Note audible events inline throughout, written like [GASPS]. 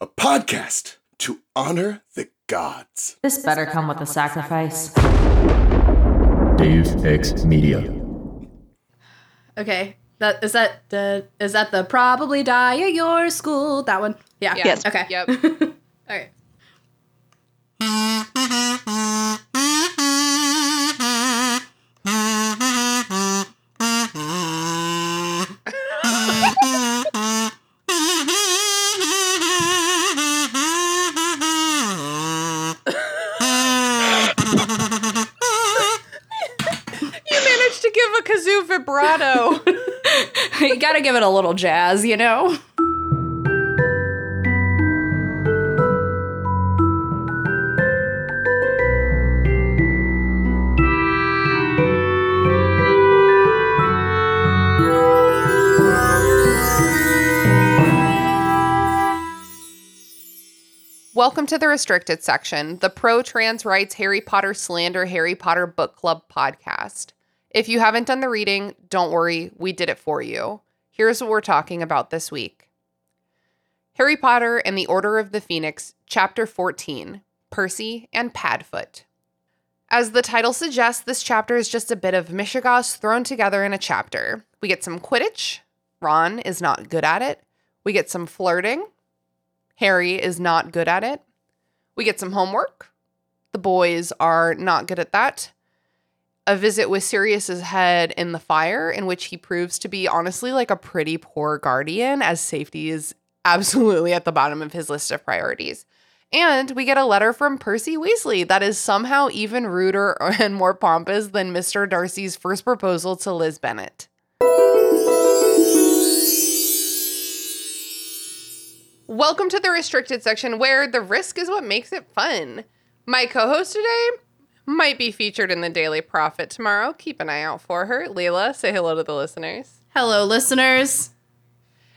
a podcast to honor the gods. This better come with a sacrifice. Deus Ex Media. Okay. That is that the is that the probably die at your school? That one? Yeah. Yeah. Yes. Okay. Yep. [LAUGHS] All right. You gotta give it a little jazz, you know? Welcome to the restricted section, the pro trans rights Harry Potter slander Harry Potter book club podcast. If you haven't done the reading, don't worry, we did it for you. Here's what we're talking about this week Harry Potter and the Order of the Phoenix, Chapter 14 Percy and Padfoot. As the title suggests, this chapter is just a bit of Mishigas thrown together in a chapter. We get some Quidditch. Ron is not good at it. We get some flirting. Harry is not good at it. We get some homework. The boys are not good at that. A visit with Sirius's head in the fire, in which he proves to be honestly like a pretty poor guardian, as safety is absolutely at the bottom of his list of priorities. And we get a letter from Percy Weasley that is somehow even ruder [LAUGHS] and more pompous than Mr. Darcy's first proposal to Liz Bennet. Welcome to the restricted section where the risk is what makes it fun. My co host today might be featured in the Daily Prophet tomorrow. Keep an eye out for her. Lelia, say hello to the listeners. Hello, listeners.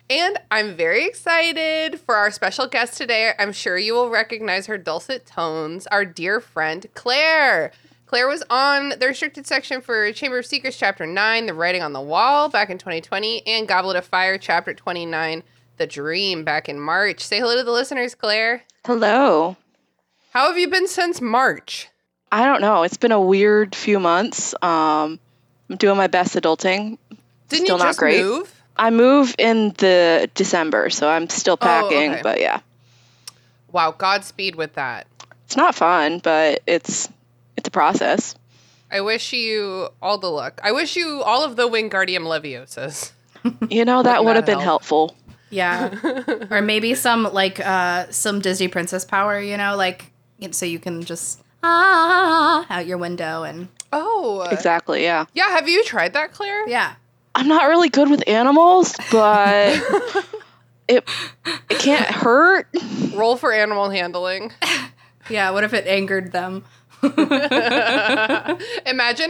And I'm very excited for our special guest today. I'm sure you will recognize her dulcet tones, our dear friend Clare. Clare was on the restricted section for Chamber of Secrets, Chapter 9, The Writing on the Wall, back in 2020, and Goblet of Fire, Chapter 29, The Dream, back in March. Say hello to the listeners, Clare. Hello. How have you been since March? I don't know. It's been a weird few months. Um, I'm doing my best adulting. Didn't Still you not just great. move? I move in the December, so I'm still packing. okay. But yeah, Wow, Godspeed with that. it's not fun, but it's it's a process. I wish you all the luck. I wish you all of the Wingardium Leviosas. [LAUGHS] You know that Wouldn't have been help? helpful. Yeah. [LAUGHS] or maybe some like uh some Disney princess power, you know, like so you can just ah out your window and Oh, Exactly. Yeah. yeah. Have you tried that, Clare? yeah. I'm not really good with animals, but [LAUGHS] it it can't hurt. Roll for animal handling. [LAUGHS] Yeah, what if it angered them? [LAUGHS] Imagine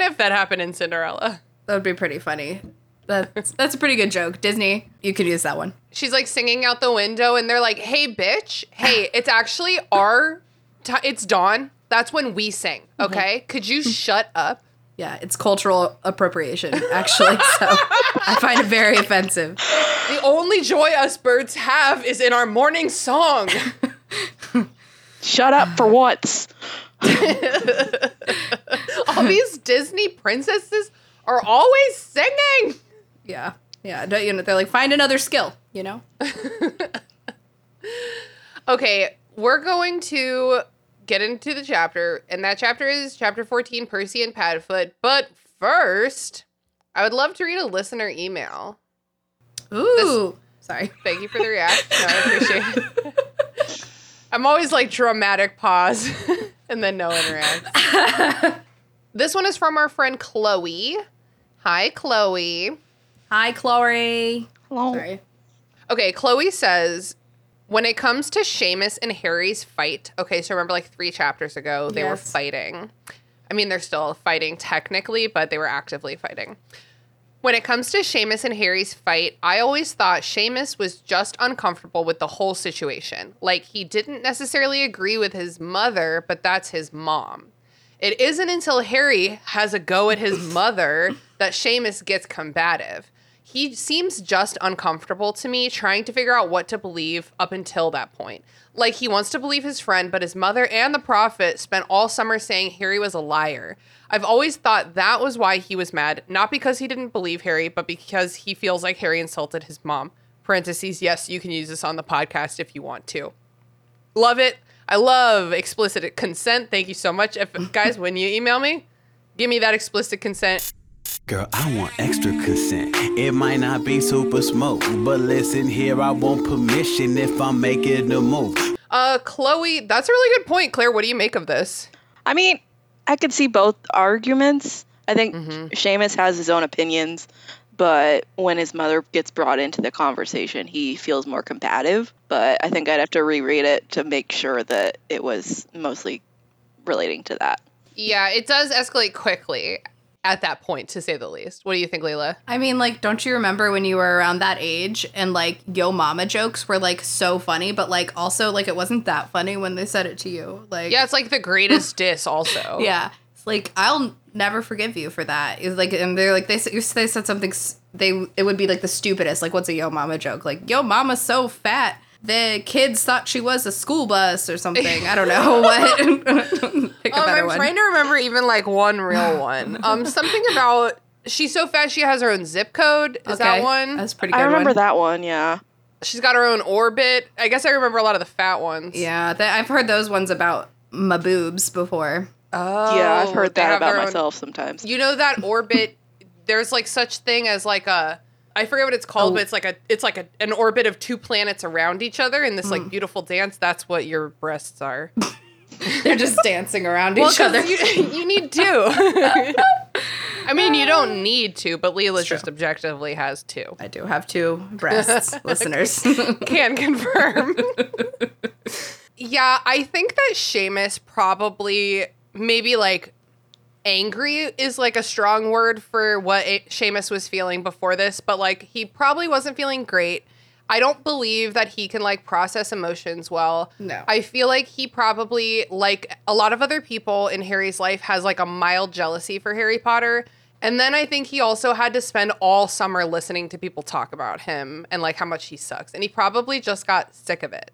if that happened in Cinderella. That would be pretty funny. That's that's a pretty good joke. Disney, you could use that one. She's like singing out the window, and they're like, "Hey, bitch! Hey, it's actually our. T- it's dawn. That's when we sing. Mm-hmm. Okay? Could you mm-hmm. shut up?" Yeah, it's cultural appropriation, actually. so I find it very offensive. The only joy us birds have is in our morning song. Shut up for once. [LAUGHS] All these Disney princesses are always singing. Yeah, yeah. don't- You know, they're like, find another skill. You know. [LAUGHS] Okay, we're going to get into the chapter, and that chapter is chapter 14, Percy and Padfoot. But first, I would love to read a listener email. Ooh. Sorry. Thank you for the reaction. I appreciate it. [LAUGHS] I'm always like dramatic pause [LAUGHS] and then no one reacts. [LAUGHS] this one is from our friend Chloe. Hi, Chloe. Hi, Chloe. Hello. Sorry. Okay, Chloe says when it comes to Seamus and Harry's fight, okay, so remember like three chapters ago, they were Yes. fighting. I mean, they're still fighting technically, but they were actively fighting. When it comes to Seamus and Harry's fight, I always thought Seamus was just uncomfortable with the whole situation. Like, he didn't necessarily agree with his mother, but that's his mom. It isn't until Harry has a go at his mother that Seamus gets combative. He seems just uncomfortable to me trying to figure out what to believe up until that point. Like he wants to believe his friend, but his mother and the prophet spent all summer saying Harry was a liar. I've always thought that was why he was mad, not because he didn't believe Harry, but because he feels like Harry insulted his mom. Parentheses, yes, you can use this on the podcast if you want to. Love it. I love explicit consent. Thank you so much. If guys, when you email me, give me that explicit consent. Girl, I want extra consent. It might not be super smoke, but listen here, I want permission if I'm making a move. Uh, Chloe, that's a really good point. Clare, what do you make of this? I mean, I could see both arguments. I think Mm-hmm. Seamus has his own opinions, but when his mother gets brought into the conversation, he feels more combative. But I think I'd have to reread it to make sure that it was mostly relating to that. Yeah, it does escalate quickly at that point, to say the least. What do you think, Lelia? I mean, like, don't you remember when you were around that age and like yo mama jokes were like so funny, but like also like it wasn't that funny when they said it to you. Like Yeah, it's like the greatest [LAUGHS] diss, also. Yeah. It's like I'll never forgive you for that. It's like and they're like they they said something they it would be like the stupidest. Like what's a yo mama joke? Like yo mama's so fat. The kids thought she was a school bus or something. I don't know [LAUGHS] what. [LAUGHS] [LAUGHS] Pick a Um, better I'm one. trying to remember even like one real one. Um, something about she's so fat she has her own zip code. Is that one? That's a pretty good. I remember one. that one, yeah. She's got her own orbit. I guess I remember a lot of the fat ones. Yeah, th- I've heard those ones about my boobs before. Oh, yeah, I've heard that about their own- myself sometimes. You know that orbit? there's like such thing as like a I forget what it's called, Oh. but it's like a it's like a, an orbit of two planets around each other in this like mm. beautiful dance. That's what your breasts are. [LAUGHS] They're just dancing around Well, each other. you, [LAUGHS] you need two. [LAUGHS] I mean, you don't need to, but Lelia just objectively has two. I do have two breasts, listeners. Can confirm. yeah, I think that Seamus probably maybe like angry is like a strong word for what it, Seamus was feeling before this, but like he probably wasn't feeling great. I don't believe that he can like process emotions well. No. I feel like he probably like a lot of other people in Harry's life has like a mild jealousy for Harry Potter. And then I think he also had to spend all summer listening to people talk about him and like how much he sucks. And he probably just got sick of it.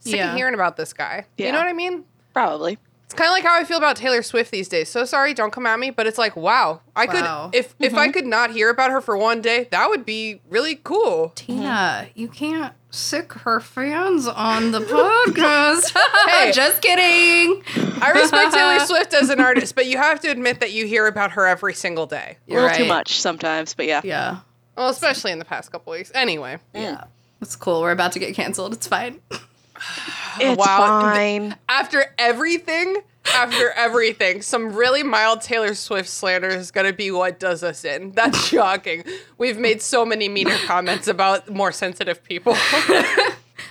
Sick Yeah. of hearing about this guy. You know what I mean? Probably. It's kind of like how I feel about Taylor Swift these days. So sorry, don't come at me, but it's like, wow, I Wow. could if if I mm-hmm. could not hear about her for one day, that would be really cool. Tina, you can't sick her fans on the podcast. [LAUGHS] Hey. just kidding. I respect [LAUGHS] Taylor Swift as an artist, but you have to admit that you hear about her every single day. A You're little too much sometimes, but yeah. Yeah. Well, especially in the past couple weeks. Anyway, Yeah. It's cool. We're about to get canceled. It's fine. [SIGHS] [LAUGHS] It's Wow. fine. after everything, after [LAUGHS] everything, some really mild Taylor Swift slander is going to be what does us in. That's [LAUGHS] shocking. We've made so many meaner comments about more sensitive people. [LAUGHS]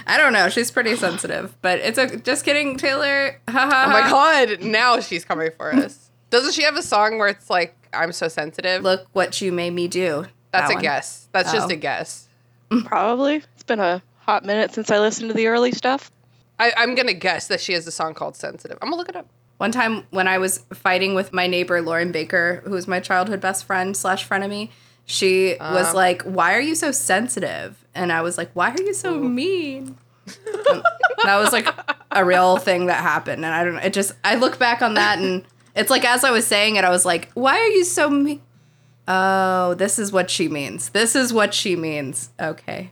I don't know. She's pretty sensitive, but it's a just kidding, Taylor. Ha ha. Oh my god, now she's coming for us. Doesn't she have a song where it's like, I'm so sensitive? Look what you made me do. That's That a one. guess. That's just Oh. a guess. Probably. It's been a hot minute since I listened to the early stuff. I, I'm to guess that she has a song called Sensitive. I'm to look it up. One time when I was fighting with my neighbor Lauren Baker, who was my childhood best friend slash frenemy, she was uh-huh. like, "Why are you so sensitive?" And I was like, "Why are you so mean?" [LAUGHS] That was like a real thing that happened, and I don't know. It just I look back on that, and it's like as I was saying it, I was like, "Why are you so mean?" Oh, this is what she means. This is what she means. Okay,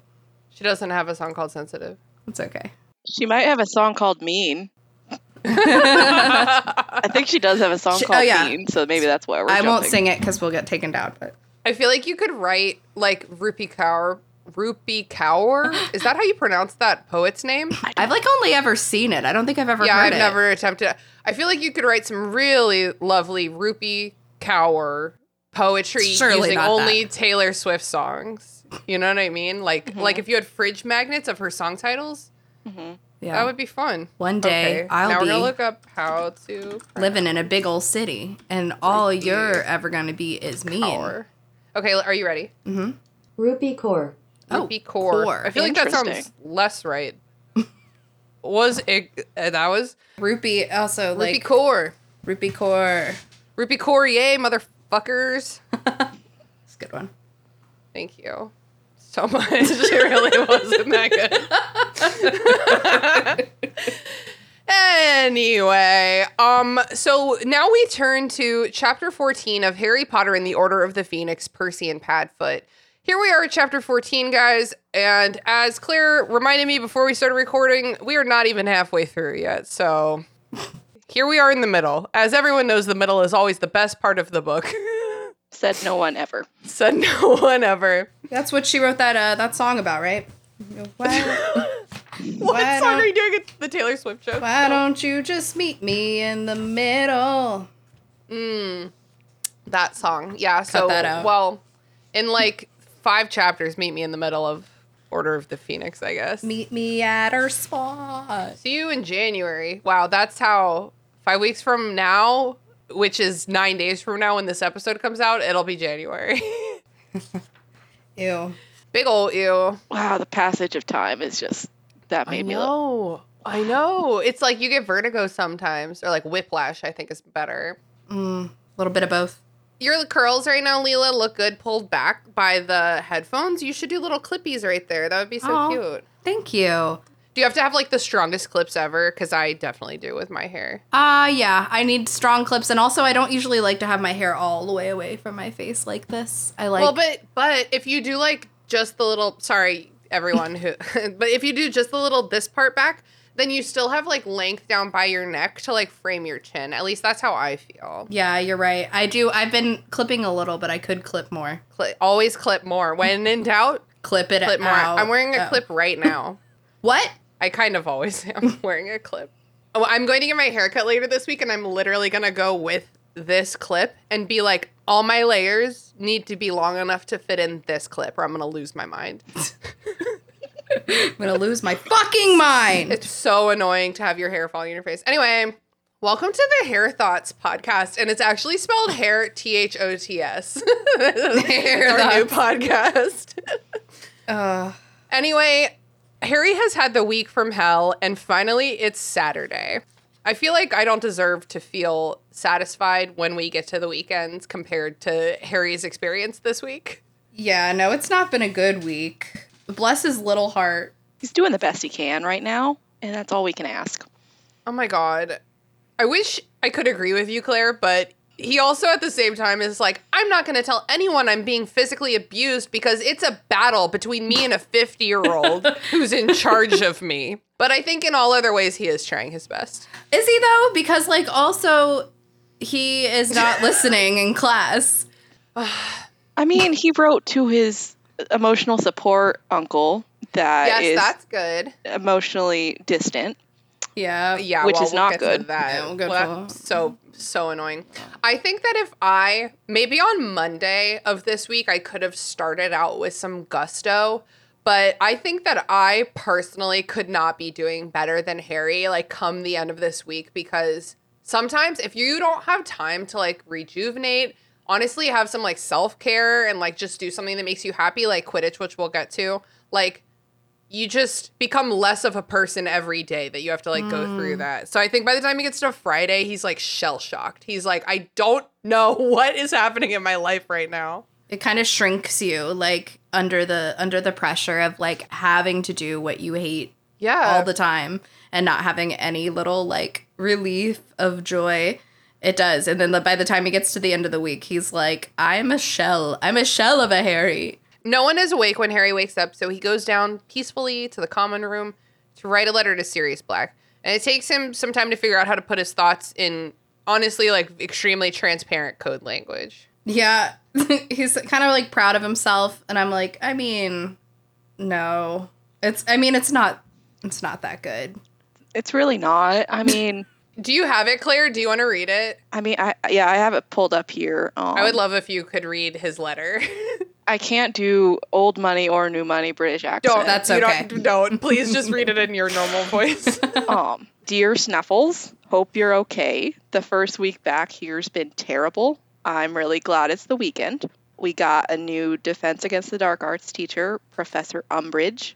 She doesn't have a song called Sensitive. it's okay. She might have a song called Mean. [LAUGHS] I think she does have a song She- called oh, yeah. Mean, so maybe that's why we're I won't jumping. sing it because we'll get taken down. But I feel like you could write like Rupi Kaur. Rupi Kaur? Is that how you pronounce that poet's name? I've like only ever seen it. I don't think I've ever yeah, heard I've it. never attempted. I feel like you could write some really lovely Rupi Kaur poetry Surely using not only Taylor Swift songs. You know what I mean? Like Mm-hmm. like if you had fridge magnets of her song titles, Yeah. that would be fun. One day, I'll now we're gonna look up how to living in a big old city, and all you're ever gonna be is me. power. Okay, are you ready? Rupee Core. Oh, Rupi Kaur. Kaur. I feel like that sounds less right. was it? Uh, that was Rupee also Rupi like Kaur. Rupee core. Rupi Kaur, yay, motherfuckers. [LAUGHS] It's a good one. Thank you so much. [LAUGHS] It really wasn't that good. [LAUGHS] anyway, um, so now we turn to chapter 14 of Harry Potter and the Order of the Phoenix, Percy and Padfoot. Here we are at chapter 14, guys, and as Clare reminded me before we started recording, we are not even halfway through yet, so [LAUGHS] here we are in the middle. As everyone knows, the middle is always the best part of the book. Said no one ever. Said no [LAUGHS] one ever. That's what she wrote that uh, that song about, right? Why, [LAUGHS] What Why song don't- are you doing at the Taylor Swift show? why don't you just meet me in the middle? That song. Yeah. so, that out. well, in like five chapters, meet me in the middle of Order of the Phoenix, I guess. Meet me at our spot. See you in January. Wow, that's how five weeks from now, which is nine days from now when this episode comes out, it'll be January. [LAUGHS] Ew. Big ol' ew. Wow, the passage of time is just that I made me look. know. I know. It's like you get vertigo sometimes, or like whiplash, I think is better. A little bit of both. Your curls right now, Lelia, look good pulled back by the headphones. You should do little clippies right there. That would be so Aw. cute. Thank you. Do you have to have like the strongest clips ever? Because I definitely do with my hair. Uh yeah, I need strong clips and also I don't usually like to have my hair all the way away from my face like this. I like well, but but if you do like just the little sorry everyone who [LAUGHS] but if you do just the little this part back, then you still have like length down by your neck to like frame your chin. At least that's how I feel. Yeah, you're right. I do I've been clipping a little, but I could clip more. Cli always clip more. When in doubt, Clip it clip more. I'm wearing a Oh. clip right now. What? I kind of always [LAUGHS] am wearing a clip. Oh, I'm going to get my haircut later this week, and I'm literally going to go with this clip and be like, all my layers need to be long enough to fit in this clip, or I'm going to lose my mind. [LAUGHS] I'm gonna lose my fucking mind. It's so annoying to have your hair fall in your face. Anyway, welcome to the Hair Thoughts podcast, and it's actually spelled hair T H O T S. [LAUGHS] Hair Our new podcast. Uh, Anyway, Harry has had the week from hell, and finally it's Saturday. I feel like I don't deserve to feel satisfied when we get to the weekends compared to Harry's experience this week. yeah, no, it's not been a good week. Bless his little heart. He's doing the best he can right now, and that's all we can ask. Oh my god. I wish I could agree with you, Clare, but he also at the same time is like, I'm not going to tell anyone I'm being physically abused because it's a battle between me and a 50 year old [LAUGHS] who's in charge of me. But I think in all other ways, he is trying his best. Is he though? Because like also he is not [LAUGHS] listening in class. I mean, he wrote to his emotional support uncle that yes, is that's good. emotionally distant. Yeah. Yeah, Which well, is we'll not good. that. Yeah, we'll Well, to so so annoying. I think that if I maybe on Monday of this week I could have started out with some gusto, but I think that I personally could not be doing better than Harry like come the end of this week because sometimes if you don't have time to like rejuvenate, honestly have some like self-care and like just do something that makes you happy like Quidditch, which we'll get to, like you just become less of a person every day that you have to like go through mm. that. So I think by the time he gets to Friday, he's like shell shocked. He's like, I don't know [LAUGHS] what is happening in my life right now. It kind of shrinks you like under the under the pressure of like having to do what you hate Yeah. all the time and not having any little like relief of joy. It does. And then the, by the time he gets to the end of the week, he's like, I'm a shell. I'm a shell of a Harry. No one is awake when Harry wakes up, so he goes down peacefully to the common room to write a letter to Sirius Black. And it takes him some time to figure out how to put his thoughts in honestly like extremely transparent code language. Yeah. [LAUGHS] he's kind of like proud of himself. And I'm like, I mean, no. It's, I mean, it's not, it's not that good. It's really not. I mean, [LAUGHS] Do you have it, Clare? Do you want to read it? I mean, I yeah, I have it pulled up here. Um, I would love if you could read his letter. [LAUGHS] I can't do old money or new money British accent. Don't. That's you okay. Don't, don't. Please just read it in your normal [LAUGHS] voice. um, dear Snuffles, hope you're okay. The first week back here's been terrible. I'm really glad it's the weekend. We got a new Defense Against the Dark Arts teacher, Professor Umbridge.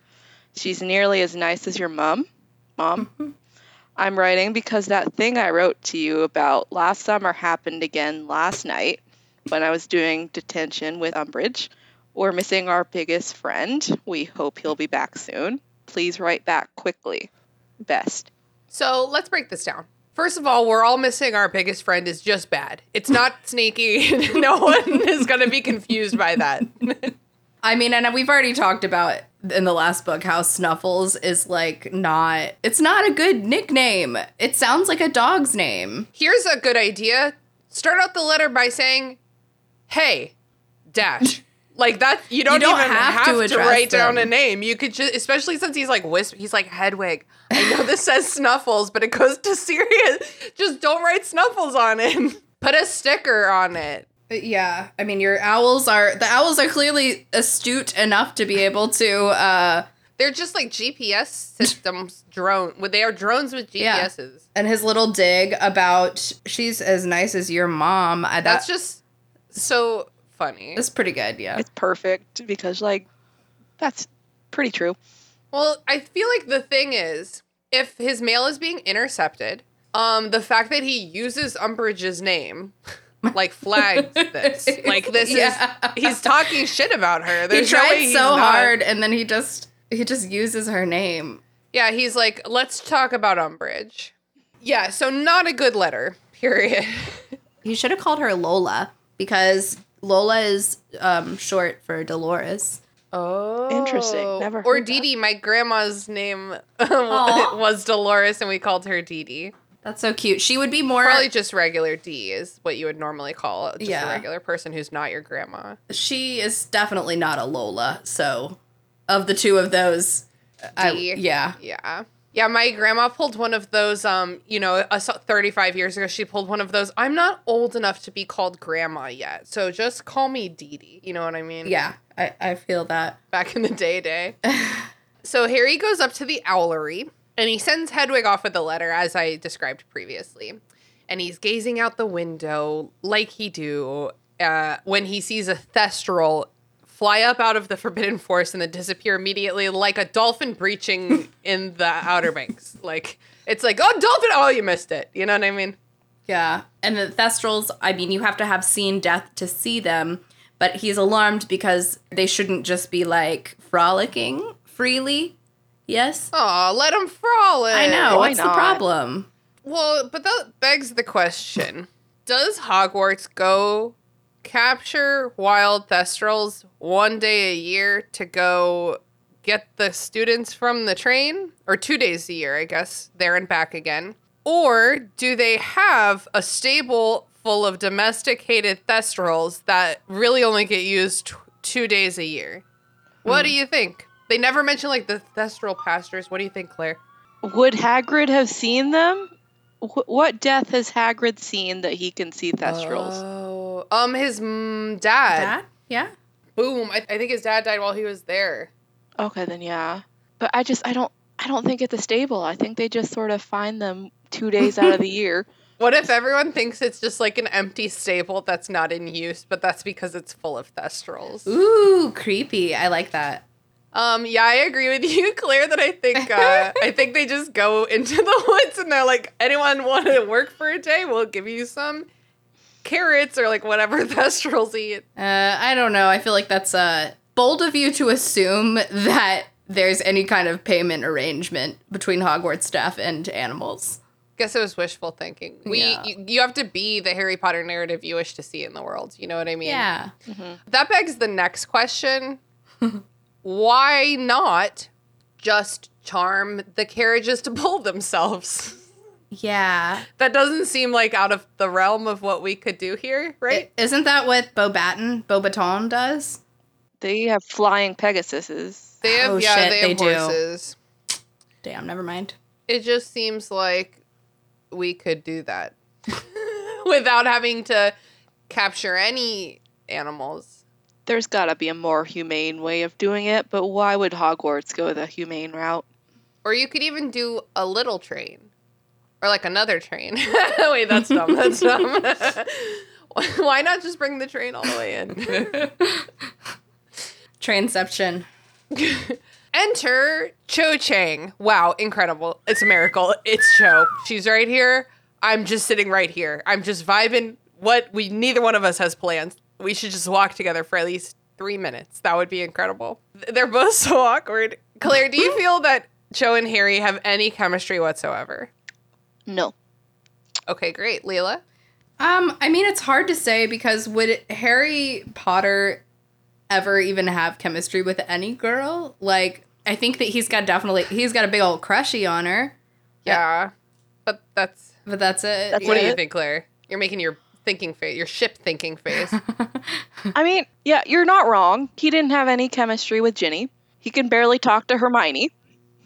She's nearly as nice as your mom. Mom. I'm writing because that thing I wrote to you about last summer happened again last night when I was doing detention with Umbridge. We're missing our biggest friend. We hope he'll be back soon. Please write back quickly. Best. So let's break this down. First of all, we're all missing our biggest friend is just bad. It's not [LAUGHS] sneaky. [LAUGHS] no one is going to be confused by that. [LAUGHS] I mean, and we've already talked about in the last book how Snuffles is like not, it's not a good nickname. It sounds like a dog's name. Here's a good idea. Start out the letter by saying, "Hey, dash." Like that, you don't, don't even have have, to to, write down a name. You could just, especially since he's like whisper, he's like Hedwig. I know this [LAUGHS] says Snuffles, but it goes to Sirius. Just don't write Snuffles on it. [LAUGHS] Put a sticker on it. Yeah, I mean, your owls are, the owls are clearly astute enough to be able to, uh, They're just like GPS systems, [LAUGHS] drone. Well, they are drones with Yeah. GPSs. and his little dig about she's as nice as your mom. I, That's just so funny. that's pretty good. Yeah. It's perfect because, like, that's pretty true. Well, I feel like the thing is, if his mail is being intercepted, um, the fact that he uses Umbridge's name, [LAUGHS] like flags this. [LAUGHS] Like this Yeah. is he's talking shit about her. He There's no way tried he's so not. hard, and then he just he just uses her name. Yeah, he's like, let's talk about Umbridge. Yeah, so not a good letter. [LAUGHS] Period. He should have called her Lola because Lola is um, short for Dolores. Oh, Interesting. Never Or heard Dee. Dee. My grandma's name [LAUGHS] was Dolores, and we called her Dee Dee. That's so cute. She would be more. Probably just regular D is what you would normally call just Yeah. a regular person who's not your grandma. she is definitely not a Lola. So, of the two of those, I, D. yeah, Yeah. Yeah, my grandma pulled one of those, um, you know, uh, so- 35 years ago, she pulled one of those. I'm not old enough to be called grandma yet, so just call me Dee Dee. You know what I mean? yeah, I, I feel that. [LAUGHS] Back in the day, day. [LAUGHS] so Harry goes up to the owlery and he sends Hedwig off with a letter, as I described previously. And he's gazing out the window like he do uh, when he sees a thestral fly up out of the Forbidden Forest and then disappear immediately, like a dolphin breaching [LAUGHS] in the Outer Banks. Like it's like, oh, dolphin! Oh, you missed it. You know what I mean? Yeah. And the Thestrals, I mean, you have to have seen death to see them, but he's alarmed because they shouldn't just be like frolicking freely. Yes? Oh, let them frolic. I know. why What's the problem? Well, but that begs the question: Does Hogwarts go capture wild thestrals one day a year to go get the students from the train, or two days a year, I guess, there and back again? Or do they have a stable full of domesticated thestrals that really only get used t- two days a year? What do hmm. you think? They never mention like the thestral pastures. What do you think, Clare? Would Hagrid have seen them? Wh- what death has Hagrid seen that he can see Thestrals? Oh, um, his mm, dad. That? Yeah. Boom. I, I think his dad died while he was there. okay, then yeah. But I just I don't I don't think it's a stable. I think they just sort of find them two days out of the [LAUGHS] year. What if everyone thinks it's just like an empty stable that's not in use, but that's because it's full of thestrals? Ooh, creepy. I like that. Um, yeah, I agree with you, [LAUGHS] Clare. That I think uh, I think they just go into the [LAUGHS] woods and they're like, anyone want to work for a day? We'll give you some carrots or like whatever [LAUGHS] thestrals eat. Uh, I don't know. I feel like that's uh, bold of you to assume that there's any kind of payment arrangement between Hogwarts staff and animals. Guess it was wishful thinking. We Yeah. you, you have to be the Harry Potter narrative you wish to see in the world. You know what I mean? Yeah. That begs the next question. Why not just charm the carriages to pull themselves? Yeah. That doesn't seem like out of the realm of what we could do here, right? I- Isn't that what Beauxbaton, Beauxbaton does? They have flying Pegasuses. they have oh, yeah, shit, they have they do. horses. Damn, never mind. It just seems like we could do that [LAUGHS] without having to capture any animals. There's got to be a more humane way of doing it, but why would Hogwarts go the humane route? Or you could even do a little train. Or like another train. [LAUGHS] Wait, that's dumb. That's dumb. [LAUGHS] Why not just bring the train all the way in? [LAUGHS] Trainception. Enter Cho Chang. Wow, incredible. It's a miracle. It's Cho. She's right here. I'm just sitting right here. I'm just vibing. What we neither one of us has plans. We should just walk together for at least three minutes. That would be incredible. They're both [LAUGHS] so awkward. Clare, do you [LAUGHS] feel that Cho and Harry have any chemistry whatsoever? No. Okay, great. Lelia? Um, I mean, it's hard to say because would Harry Potter ever even have chemistry with any girl? Like, I think that he's got definitely he's got a big old crushy on her, Yeah. But that's but that's it. That's what do you think, Clare? You're making your thinking face, your ship thinking face. [LAUGHS] I mean, yeah, you're not wrong. He didn't have any chemistry with Ginny. He can barely talk to Hermione.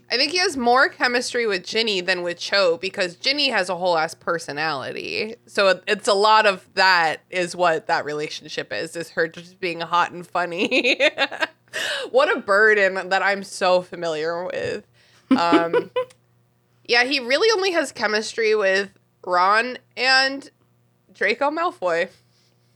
I think he has more chemistry with Ginny than with Cho because Ginny has a whole ass personality. So it's a lot of that is what that relationship is, is her just being hot and funny. [LAUGHS] what a burden that I'm so familiar with. Um, [LAUGHS] yeah, he really only has chemistry with Ron and Draco Malfoy.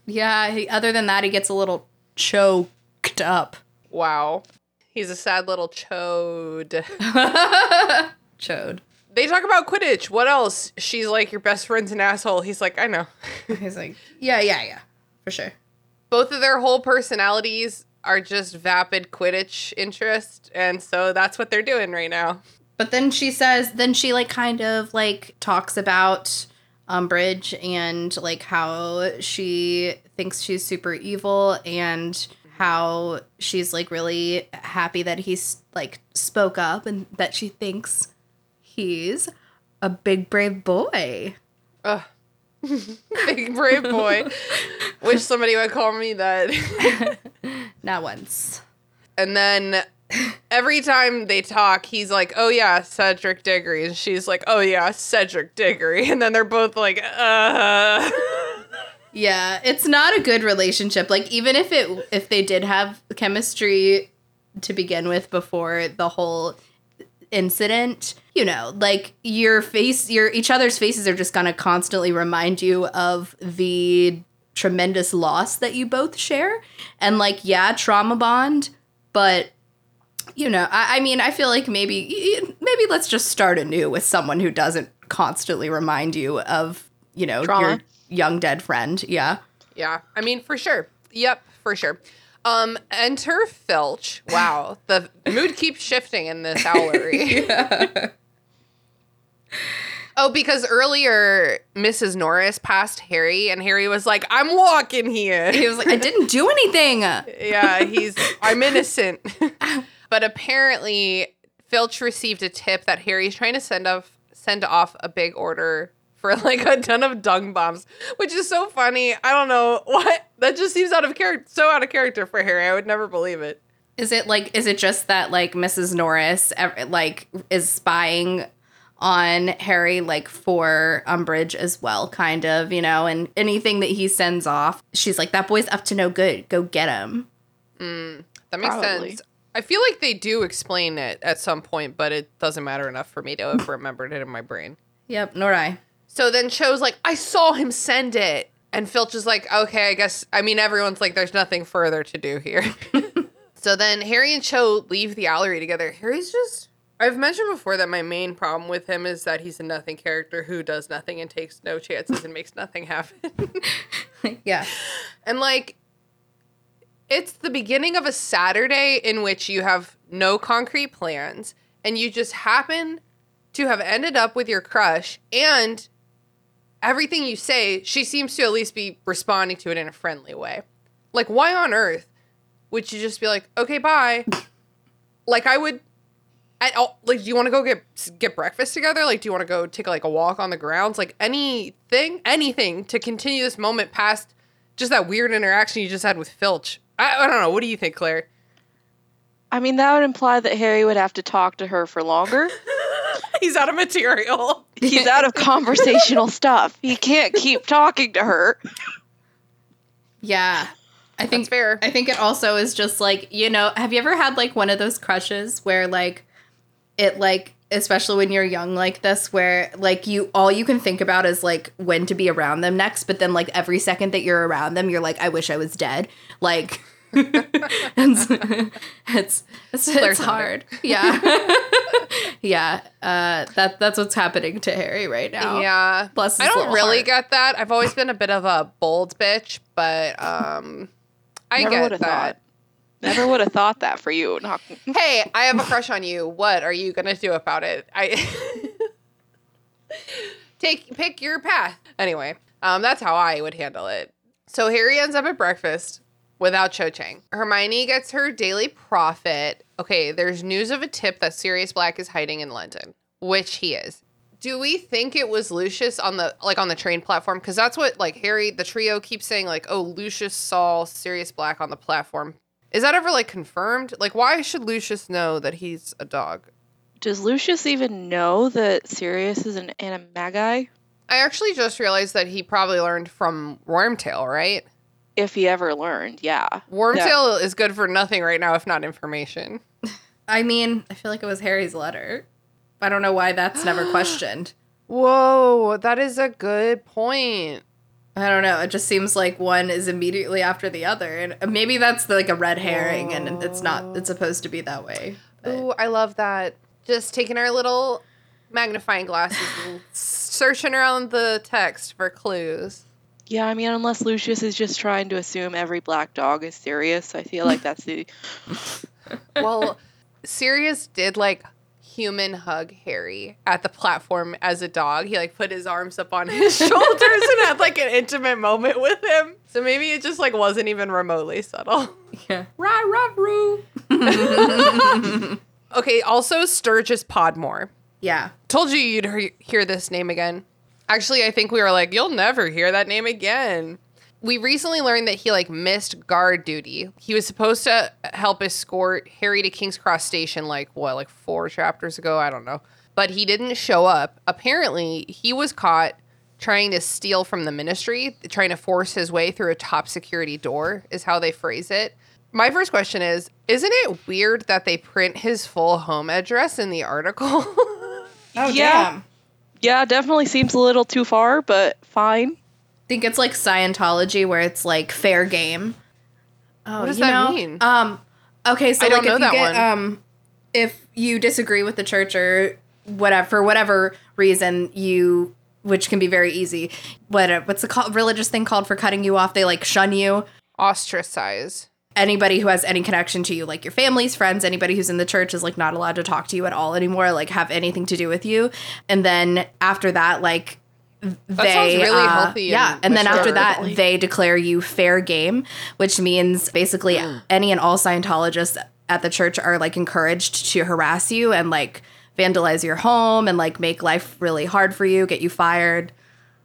Yeah. He, other than that, he gets a little choked up. Wow. He's a sad little chode. [LAUGHS] Chode. They talk about Quidditch. What else? She's like, your best friend's an asshole. He's like, I know. [LAUGHS] He's like, yeah, yeah, yeah, for sure. Both of their whole personalities are just vapid Quidditch interest. And so that's what they're doing right now. But then she says, then she like kind of like talks about Umbridge and like how she thinks she's super evil and how she's like really happy that he's like spoke up and that she thinks he's a big brave boy. Ugh. [LAUGHS] Big brave boy. [LAUGHS] Wish somebody would call me that. [LAUGHS] Not once. And then every time they talk, he's like, oh yeah, Cedric Diggory. And she's like, oh yeah, Cedric Diggory. And then they're both like, uh. Yeah, it's not a good relationship. Like even if it if they did have chemistry to begin with before the whole incident, you know, like your face your each other's faces are just going to constantly remind you of the tremendous loss that you both share. And like yeah, trauma bond, but you know, I, I mean, I feel like maybe maybe let's just start anew with someone who doesn't constantly remind you of, you know, Trauma. your young dead friend. Yeah. Yeah, I mean for sure. Yep, for sure. Um, enter Filch. Wow, [LAUGHS] the mood keeps shifting in this owlery. [LAUGHS] oh, because earlier Mrs. Norris passed Harry, and Harry was like, "I'm walking here." He was like, I didn't do anything. yeah, he's I'm innocent. [LAUGHS] but apparently Filch received a tip that Harry's trying to send off send off a big order for [LAUGHS] like a ton of dung bombs, which is so funny. I don't know what that just seems out of character, so out of character for Harry. I would never believe it. Is it like, is it just that like Mrs. Norris like is spying on Harry like for Umbridge as well, kind of, you know, and anything that he sends off, she's like, that boy's up to no good. Go get him. Mm, that makes Probably. sense. I feel like they do explain it at some point, but it doesn't matter enough for me to have remembered it in my brain. Yep, nor I. So then Cho's like, I saw him send it. And Filch is like, okay, I guess, I mean, everyone's like, there's nothing further to do here. [LAUGHS] so then Harry and Cho leave the Owlery together. Harry's just, I've mentioned before that my main problem with him is that he's a nothing character who does nothing and takes no chances and makes nothing happen. [LAUGHS] yeah. and like, it's the beginning of a Saturday in which you have no concrete plans and you just happen to have ended up with your crush and everything you say, she seems to at least be responding to it in a friendly way. Like, why on earth would you just be like, okay, bye? like, I would. At all, like, do you want to go get get breakfast together? Like, do you want to go take like a walk on the grounds? Like, anything, anything to continue this moment past just that weird interaction you just had with Filch. I, I don't know. What do you think, Clare? I mean, that would imply that Harry would have to talk to her for longer. [LAUGHS] He's out of material. He's out of conversational [LAUGHS] stuff. He can't keep talking to her. Yeah. I think That's fair. I think it also is just like, you know, have you ever had like one of those crushes where like it like especially when you're young like this where like you all you can think about is like when to be around them next, but then like every second that you're around them, you're like I wish I was dead. Like [LAUGHS] it's it's it's, it's hard. Yeah. [LAUGHS] yeah. Uh that that's what's happening to Harry right now. Yeah. Bless I don't really heart. get that. I've always been a bit of a bold bitch, but um I Never get would've that. Never would have thought that for you. Not, [LAUGHS] hey, I have a crush on you. What are you gonna do about it? I take pick your path. Anyway, um, that's how I would handle it. So Harry ends up at breakfast without Cho Chang. Hermione gets her Daily Prophet. Okay, there's news of a tip that Sirius Black is hiding in London, which he is. Do we think it was Lucius on the like on the train platform? Because that's what like Harry, the trio keeps saying, like, oh, Lucius saw Sirius Black on the platform. Is that ever like confirmed? Like, why should Lucius know that he's a dog? does Lucius even know that Sirius is an animagi? I actually just realized that he probably learned from Wormtail, right? If he ever learned, yeah. Wormtail is good for nothing right now, if not information. I mean, I feel like it was Harry's letter. I don't know why that's never [GASPS] questioned. Whoa, that is a good point. I don't know. It just seems like one is immediately after the other, and maybe that's like a red herring, and it's not. It's supposed to be that way. but- Ooh, I love that. Just taking our little magnifying glasses and [LAUGHS] searching around the text for clues. Yeah, I mean, unless Lucius is just trying to assume every black dog is Sirius, I feel like that's the. [LAUGHS] Well, Sirius did like human hug Harry at the platform as a dog. He like put his arms up on his [LAUGHS] shoulders and had like an intimate moment with him. So maybe it just like wasn't even remotely subtle. Yeah. [LAUGHS] Rah, rah, roo. Okay, also Sturgis Podmore. Yeah. Told you you'd he- hear this name again. Actually, I think we were like, you'll never hear that name again. We recently learned that he like missed guard duty. He was supposed to help escort Harry to King's Cross Station like what, like 4 chapters ago, I don't know. But he didn't show up. Apparently, he was caught trying to steal from the ministry, trying to force his way through a top security door is how they phrase it. My first question is, isn't it weird that they print his full home address in the article? [LAUGHS] Oh Yeah. damn. Yeah, definitely seems a little too far, but fine. I think it's like Scientology where it's like fair game. Oh, What does that know? mean? Um, okay, so I don't like know if you that get one. um, if you disagree with the church or whatever for whatever reason you, which can be very easy. What what's the call, religious thing called for cutting you off? They like shun you. Ostracize. Anybody who has any connection to you, like your family's friends, anybody who's in the church is like not allowed to talk to you at all anymore, like have anything to do with you. And then after that, like That they sounds really uh, healthy. yeah and then after that they declare you fair game which means basically any and all scientologists at the church are like encouraged to harass you and like vandalize your home and like make life really hard for you get you fired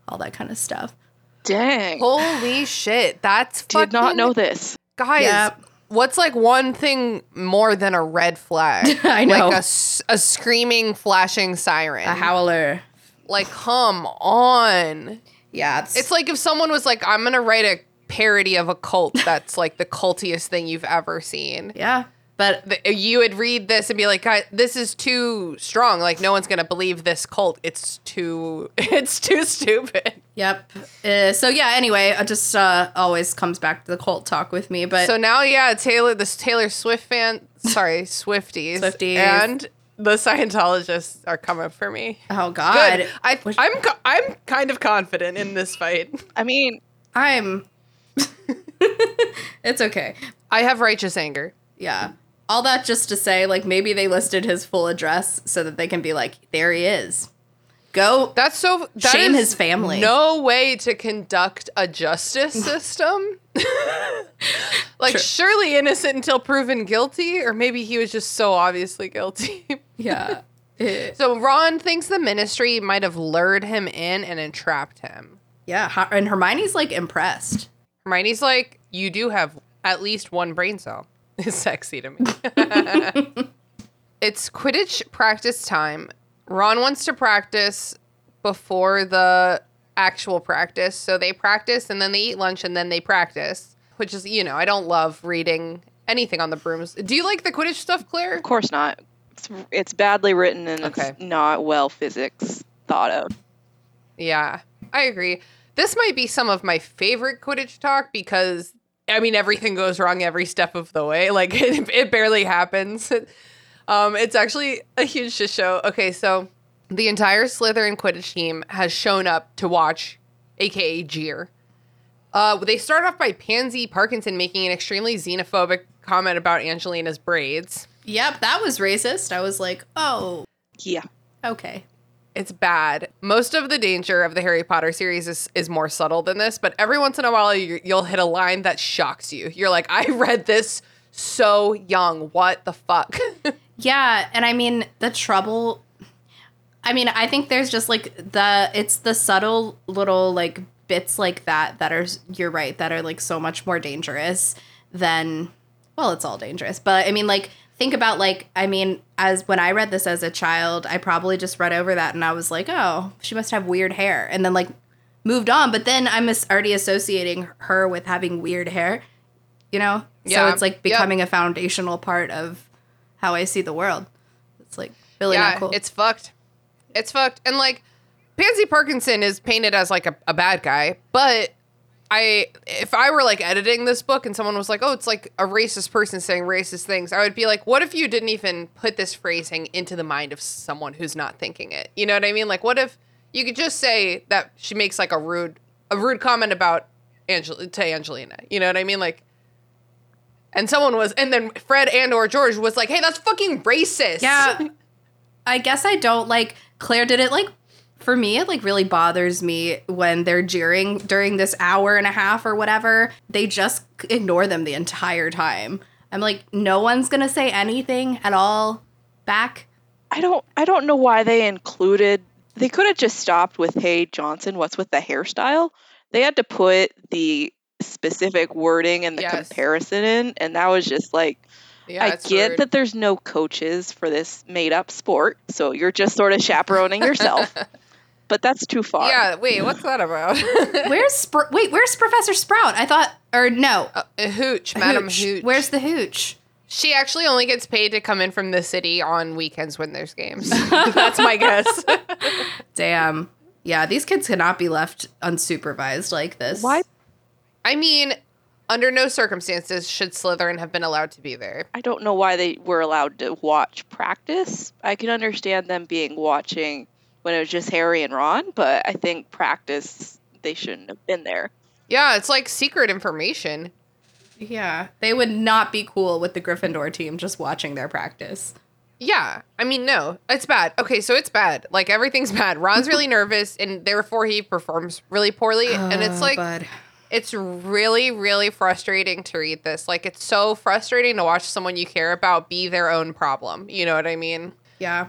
all that kind of stuff Dang. Holy shit, that's Did not know this. Guys. Yep. What's like one thing more than a red flag? [LAUGHS] I know. like a, a screaming, flashing siren. a howler like, come on. yeah it's, It's like if someone was like, "I'm gonna write a parody of a cult that's like the cultiest thing you've ever seen." yeah but the- you would read this and be like, "God, "This is too strong. Like, no one's gonna believe this cult. It's too, [LAUGHS] it's too stupid." yep uh, so yeah anyway it just uh always comes back to the cult talk with me but So now, yeah, Taylor, this Taylor Swift fan, sorry, [LAUGHS] Swifties, Swifties. and the Scientologists are coming for me. oh god Good. I, I'm co- I'm kind of confident in this fight. [LAUGHS] I mean, i'm it's okay I have righteous anger. Yeah. All that just to say, like, maybe they listed his full address so that they can be like, there he is. Go. That's so. that Shame is his family. No way to conduct a justice [LAUGHS] system. [LAUGHS] like, True. surely innocent until proven guilty, or maybe he was just so obviously guilty. [LAUGHS] yeah. Eh, so Ron thinks the ministry might have lured him in and entrapped him. yeah. And Hermione's like impressed. Hermione's like, you do have at least one brain cell. [LAUGHS] It's sexy to me. it's Quidditch practice time. Ron wants to practice before the actual practice. So they practice and then they eat lunch and then they practice, which is, you know, I don't love reading anything on the brooms. Do you like the Quidditch stuff, Clare? of course not. It's, it's badly written and Okay. it's not well physics thought of. Yeah, I agree. This might be some of my favorite Quidditch talk because I mean everything goes wrong every step of the way. Like it, [LAUGHS] it barely happens. Um, it's actually a huge shit show. Okay, so the entire Slytherin Quidditch team has shown up to watch, aka Jeer. Uh, they start off by Pansy Parkinson making an extremely xenophobic comment about Angelina's braids. Yep, that was racist. I was like, oh, Yeah. okay. It's bad. Most of the danger of the Harry Potter series is, is more subtle than this, but every once in a while you, you'll hit a line that shocks you. You're like, I read this so young. What the fuck? [LAUGHS] Yeah, and I mean the trouble. I mean, I think there's just like the it's the subtle little like bits like that that are you're right that are like so much more dangerous than well, it's all dangerous, but I mean like think about like I mean as when I read this as a child, I probably just read over that and I was like, oh, she must have weird hair, and then like moved on. But then I'm already associating her with having weird hair, you know. yeah. So it's like Yep. becoming a foundational part of how I see the world. It's like really yeah, not cool. it's fucked. It's fucked. And like Pansy Parkinson is painted as like a, a bad guy, but I if I were like editing this book and someone was like, "Oh, it's like a racist person saying racist things," I would be like, "What if you didn't even put this phrasing into the mind of someone who's not thinking it?" You know what I mean? Like, what if you could just say that she makes like a rude a rude comment about Angel to Angelina? You know what I mean? Like. And someone was, and then Fred and or George was like, "Hey, that's fucking racist." yeah. I guess I don't like Clare did it like for me it like really bothers me when they're jeering during this hour and a half or whatever. They just ignore them the entire time. I'm like no one's going to say anything at all back. I don't I don't know why they included they could have just stopped with hey Johnson, what's with the hairstyle? They had to put the specific wording and the Yes. comparison in and that was just like Yeah, I get rude. that there's no coaches for this made up sport, so you're just sort of chaperoning yourself. [LAUGHS] but that's too far. Yeah, wait, what's that about? [LAUGHS] Where's Spr- Wait, where's Professor Sprout? I thought or no. Uh, hooch, Madam Hooch. Hooch. Where's the hooch? she actually only gets paid to come in from the city on weekends when there's games. [LAUGHS] That's my guess. [LAUGHS] Damn. Yeah, these kids cannot be left unsupervised like this. Why I mean, under no circumstances should Slytherin have been allowed to be there. I don't know why they were allowed to watch practice. I can understand them being watching when it was just Harry and Ron, but I think practice they shouldn't have been there. Yeah, it's like secret information. Yeah, they would not be cool with the Gryffindor team just watching their practice. Yeah, I mean, no, it's bad. Okay, so it's bad. Like everything's bad. Ron's really [LAUGHS] nervous, and therefore he performs really poorly. and it's Oh, like bud. it's really, really frustrating to read this. Like it's so frustrating to watch someone you care about be their own problem. You know what I mean? yeah,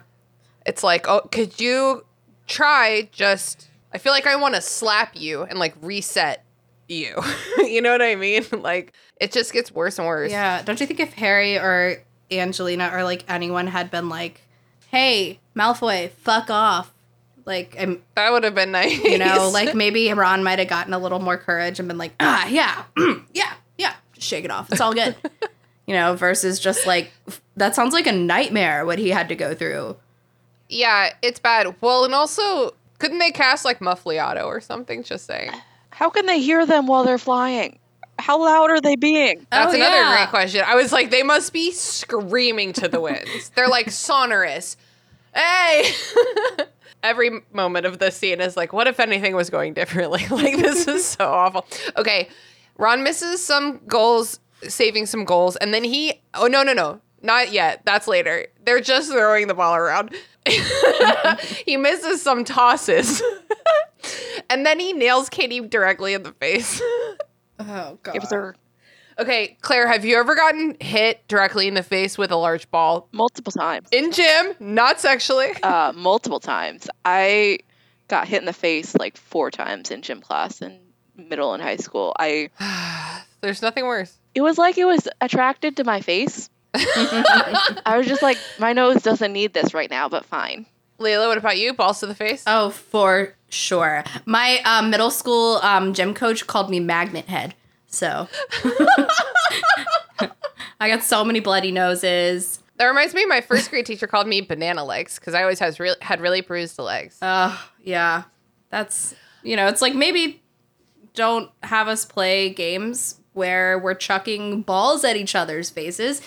It's like, oh, could you try just? I feel like I want to slap you and like reset you. [LAUGHS] you know what I mean? [LAUGHS] Like it just gets worse and worse. yeah. Don't you think if Harry or Angelina or like anyone had been like, "Hey, Malfoy, fuck off," like I'm, That would have been nice. you know, [LAUGHS] like maybe Ron might have gotten a little more courage and been like, "Ah, yeah, mm, [CLEARS THROAT] yeah, yeah, just shake it off. It's all good." you know, versus just like that sounds like a nightmare what he had to go through. Yeah, it's bad. Well, and also, couldn't they cast like Muffliato or something? Just saying. How can they hear them while they're flying? How loud are they being? Oh, That's Oh, another yeah. great question. I was like, they must be screaming to the winds. [LAUGHS] They're like Sonorus. Hey! [LAUGHS] Every moment of the scene is like, what if anything was going differently? [LAUGHS] like, this is so awful. Okay, Ron misses some goals, saving some goals, and then he, oh, no, no, no, not yet. That's later. They're just throwing the ball around. [LAUGHS] he misses some tosses. [LAUGHS] and then he nails Katie directly in the face. Oh [LAUGHS] god. Gives her Okay, Clare, have you ever gotten hit directly in the face with a large ball? multiple times. In gym, not sexually. Uh, multiple times. I got hit in the face like four times in gym class in middle and high school. I [SIGHS] There's nothing worse. it was like it was attracted to my face. I was just like, my nose doesn't need this right now, but fine. Lelia, what about you? Balls to the face? Oh, for sure. My um, middle school um, gym coach called me Magnet Head. So [LAUGHS] I got so many bloody noses. That reminds me, my first grade teacher called me banana legs because I always has re- had really bruised legs. Oh, yeah. That's, you know, it's like maybe don't have us play games where we're chucking balls at each other's faces.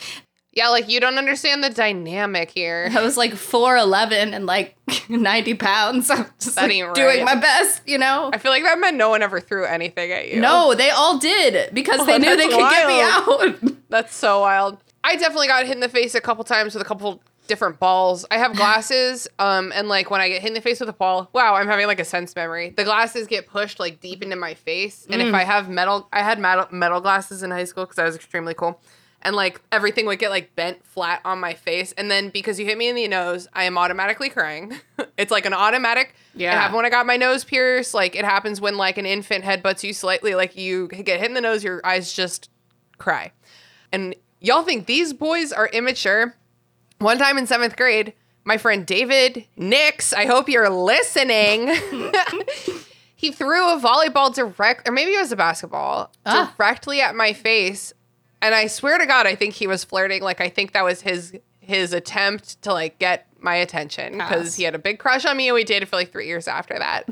Yeah, like you don't understand the dynamic here. I was like 4'11 and like [LAUGHS] 90 pounds. I'm just That like, ain't doing my best, you know? I feel like that meant no one ever threw anything at you. No, they all did because they Oh, knew they could get me out. [LAUGHS] That's so wild. I definitely got hit in the face a couple times with a couple different balls. I have glasses, um, and like when I get hit in the face with a ball, wow, I'm having like a sense memory. The glasses get pushed like deep into my face, and if I have metal, I had metal metal glasses in high school because I was extremely cool, and like everything would get like bent flat on my face, and then because you hit me in the nose, I am automatically crying. [LAUGHS] it's like an automatic. Yeah. It happened when I got my nose pierced. Like it happens when like an infant headbutts you slightly, like you get hit in the nose, your eyes just cry. And y'all think these boys are immature. One time in seventh grade, my friend David Nix, I hope you're listening. [LAUGHS] he threw a volleyball direct, or maybe it was a basketball, Ah. directly at my face. And I swear to God, I think he was flirting. Like I think that was his his attempt to like get my attention because he had a big crush on me, and we dated for like three years after that.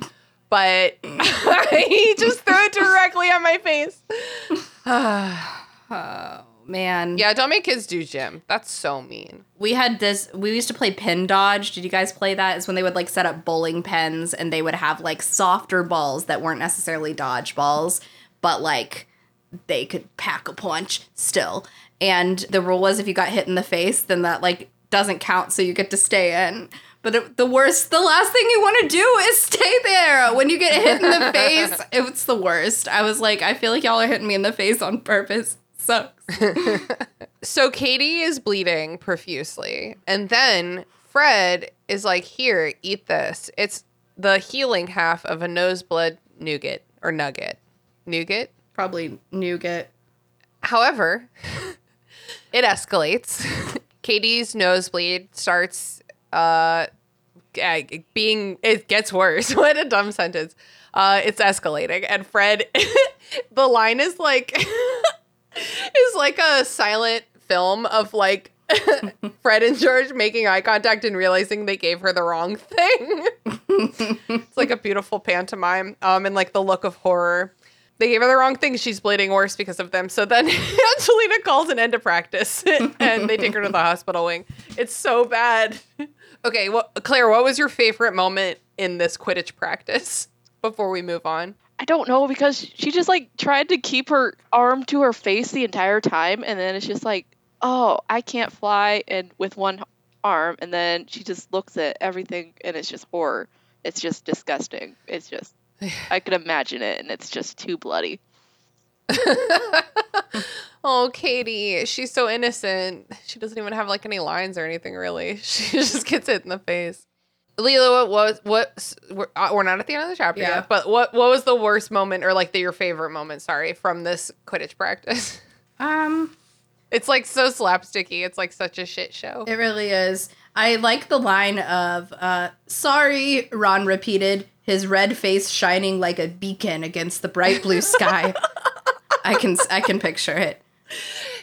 But [LAUGHS] he just threw it directly at my face. [SIGHS] Oh man. Yeah, don't make kids do gym. That's so mean. We had this, we used to play pin dodge. Did you guys play that? Is when they would like set up bowling pins and they would have like softer balls that weren't necessarily dodge balls, but like they could pack a punch still. And the rule was if you got hit in the face, then that like doesn't count, so you get to stay in. But it, the worst, the last thing you want to do is stay there. When you get hit in the [LAUGHS] face, it's the worst. I was like, I feel like y'all are hitting me in the face on purpose. Sucks. [LAUGHS] So Katie is bleeding profusely. And then Fred is like, Here, eat this. It's the healing half of a noseblood nougat or nugget. Nougat? Probably nougat. However, [LAUGHS] it escalates. [LAUGHS] Katie's nosebleed starts uh being it gets worse. [LAUGHS] what a dumb sentence. Uh it's escalating and Fred the line is like is like a silent film of like Fred and George making eye contact and realizing they gave her the wrong thing. it's like a beautiful pantomime um and like the look of horror they gave her the wrong thing. She's bleeding worse because of them. So then [LAUGHS] Angelina calls an end to practice [LAUGHS] and they take her to the hospital wing. It's so bad. [LAUGHS] Okay, well, Clare, what was your favorite moment in this Quidditch practice before we move on? I don't know because she just like tried to keep her arm to her face the entire time, and then it's just like, oh, I can't fly, and with one arm, and then she just looks at everything, and it's just horror. It's just disgusting. It's just, [SIGHS] I could imagine it, and it's just too bloody. [LAUGHS] Oh, Katie, she's so innocent. She doesn't even have like any lines or anything really. [LAUGHS] She just gets hit in the face. Lelia, what was what? We're, uh, we're not at the end of the chapter Yeah. yet, but what what was the worst moment or like the, your favorite moment? Sorry, from this Quidditch practice. [LAUGHS] Um, It's like so slapsticky. It's like such a shit show. it really is. I like the line of uh sorry, Ron repeated, his red face shining like a beacon against the bright blue sky. I can I can picture it.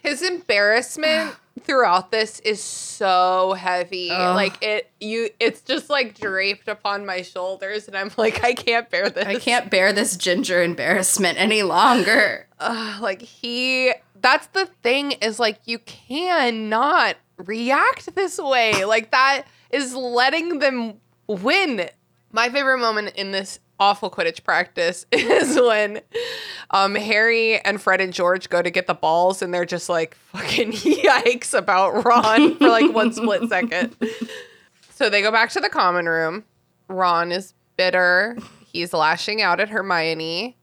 His embarrassment throughout this is so heavy. Ugh. Like it you it's just like draped upon my shoulders and I'm like I can't bear this. I can't bear this ginger embarrassment any longer. Ugh, like he that's the thing is like you cannot react this way. Like that is letting them win. My favorite moment in this awful Quidditch practice [LAUGHS] is when um Harry and Fred and George go to get the balls and they're just like fucking [LAUGHS] yikes about Ron for like one split [LAUGHS] second. So they go back to the common room. Ron is bitter. He's lashing out at Hermione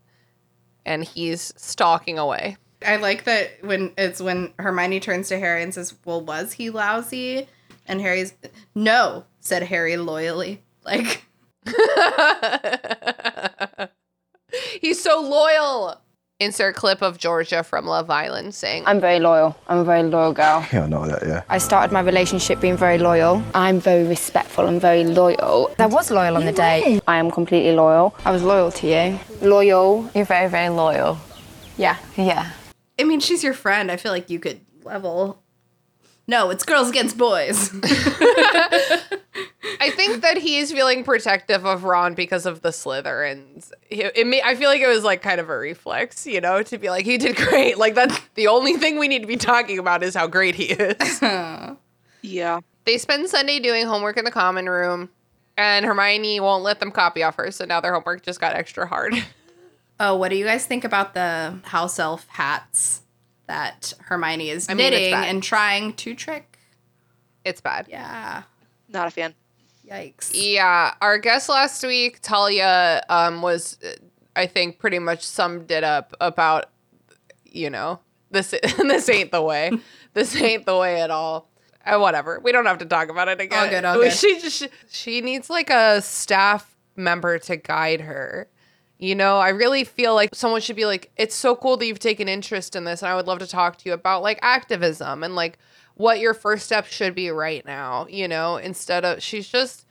and he's stalking away. I like that when it's when Hermione turns to Harry and says, "Well, was he lousy?" And Harry's, "No," said Harry loyally. Like, [LAUGHS] he's so loyal. Insert clip of Georgia from Love Island saying, I'm very loyal. I'm a very loyal girl. [LAUGHS] Yeah, I know that, yeah. I started my relationship being very loyal. I'm very respectful and very loyal. I was loyal on the day. I am completely loyal. I was loyal to you. Loyal. You're very, very loyal. Yeah. Yeah. I mean, she's your friend. I feel like you could level. No, it's girls against boys. [LAUGHS] I I think that he's feeling protective of Ron because of the Slytherins. It, it may, I feel like it was like kind of a reflex, you know, to be like, he did great. Like that's the only thing we need to be talking about is how great he is. [LAUGHS] Yeah. they spend Sunday doing homework in the common room, and Hermione won't let them copy off her, so now their homework just got extra hard. [LAUGHS] Oh, what do you guys think about the house elf hats that Hermione is I mean, knitting and trying to trick? it's bad. Yeah. Not a fan. Yikes. Yeah, our guest last week, Talia, um, was I think pretty much summed it up about, you know, this [LAUGHS] this ain't the way. [LAUGHS] this ain't the way at all. Uh, whatever. We don't have to talk about it again. All good, all good. She just she needs like a staff member to guide her. You know, I really feel like someone should be like, it's so cool that you've taken interest in this, and I would love to talk to you about like activism and like what your first step should be right now. You know, instead of she's just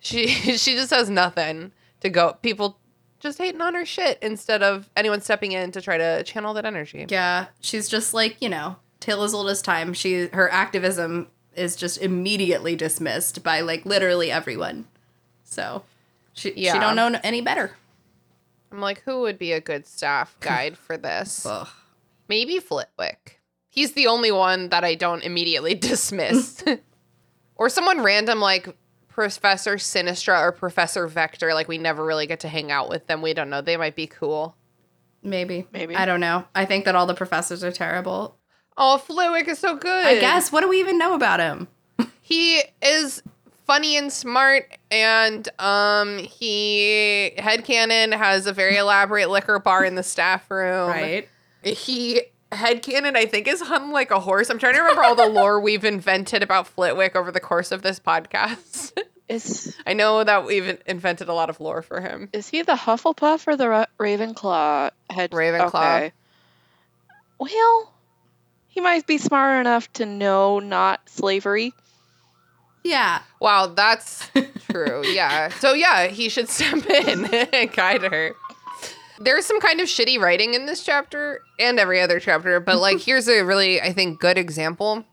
she [LAUGHS] she just has nothing to go. People just hating on her shit instead of anyone stepping in to try to channel that energy. Yeah, she's just like, you know, tale as old as time. She her activism is just immediately dismissed by like literally everyone. So she she don't know any better. I'm like, who would be a good staff guide for this? Ugh. Maybe Flitwick. He's the only one that I don't immediately [LAUGHS] dismiss. or someone random like Professor Sinistra or Professor Vector. Like we never really get to hang out with them. We don't know. They might be cool. Maybe. Maybe. I don't know. I think that all the professors are terrible. Oh, Flitwick is so good. I guess. What do we even know about him? he is funny and smart and um he headcanon has a very elaborate liquor bar in the staff room Right. he headcanon i think is hung like a horse i'm trying to remember all the lore [LAUGHS] we've invented about flitwick over the course of this podcast [LAUGHS] Is i know that we've invented a lot of lore for him is he the Hufflepuff or the Ra- Ravenclaw head? Ravenclaw. Okay. Well, he might be smart enough to know not slavery. Yeah. wow that's [LAUGHS] true yeah so yeah he should step in and guide her there's some kind of shitty writing in this chapter and every other chapter, but [LAUGHS] like here's a really I think good example.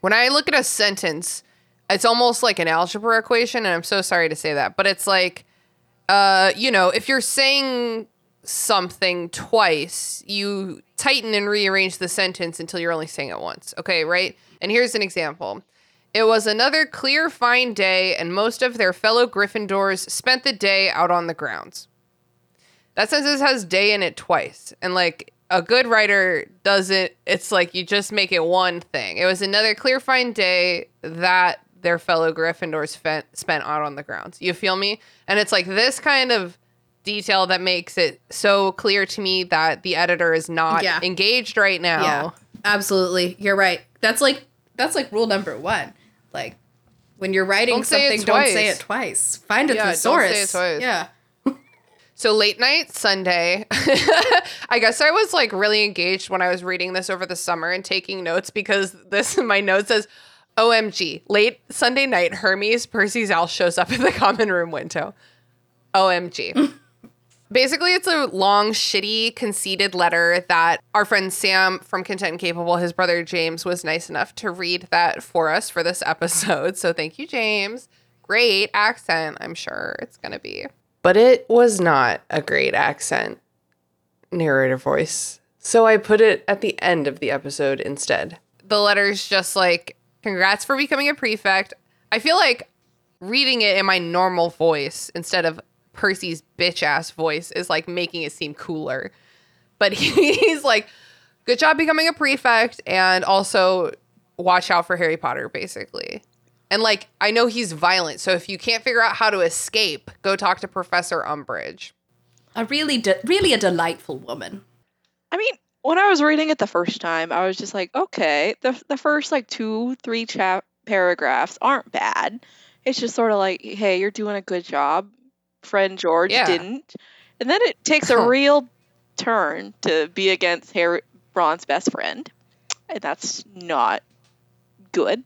When I look at a sentence, it's almost like an algebra equation and I'm so sorry to say that, but it's like uh you know, if you're saying something twice, you tighten and rearrange the sentence until you're only saying it once. Okay, right? And here's an example. It was another clear, fine day, and most of their fellow Gryffindors spent the day out on the grounds. That sentence has day in it twice. And like a good writer doesn't, it's like you just make it one thing. It was another clear, fine day that their fellow Gryffindors spent, spent out on the grounds. You feel me? And it's like this kind of detail that makes it so clear to me that the editor is not Yeah. engaged right now. Yeah. Absolutely. You're right. That's like that's like rule number one. Like when you're writing Don't say something, don't say it twice. Find a Yeah, say thesaurus. Yeah. So late night Sunday, [LAUGHS] I guess I was like really engaged when I was reading this over the summer and taking notes because this [LAUGHS] my note says, "OMG, late Sunday night, Hermes Percy's owl shows up in the common room window." OMG. [LAUGHS] Basically, it's a long, shitty, conceited letter that our friend Sam from Content and Capable, his brother James, was nice enough to read that for us for this episode. So thank you, James. Great accent, I'm sure it's going to be. But it was not a great accent narrator voice. So I put it at the end of the episode instead. The letter's just like, congrats for becoming a prefect. I feel like reading it in my normal voice instead of Percy's bitch ass voice is like making it seem cooler. But [LAUGHS] he's like, good job becoming a prefect and also watch out for Harry Potter, basically. And like, I know he's violent, so if you can't figure out how to escape, go talk to Professor Umbridge. A really de- really a delightful woman. I mean, when I was reading it the first time, I was just like, okay, the the first like two, three chap paragraphs aren't bad. It's just sort of like, hey, you're doing a good job. Friend George Yeah. didn't, and then it takes a real turn to be against Harry Ron's best friend, and that's not good.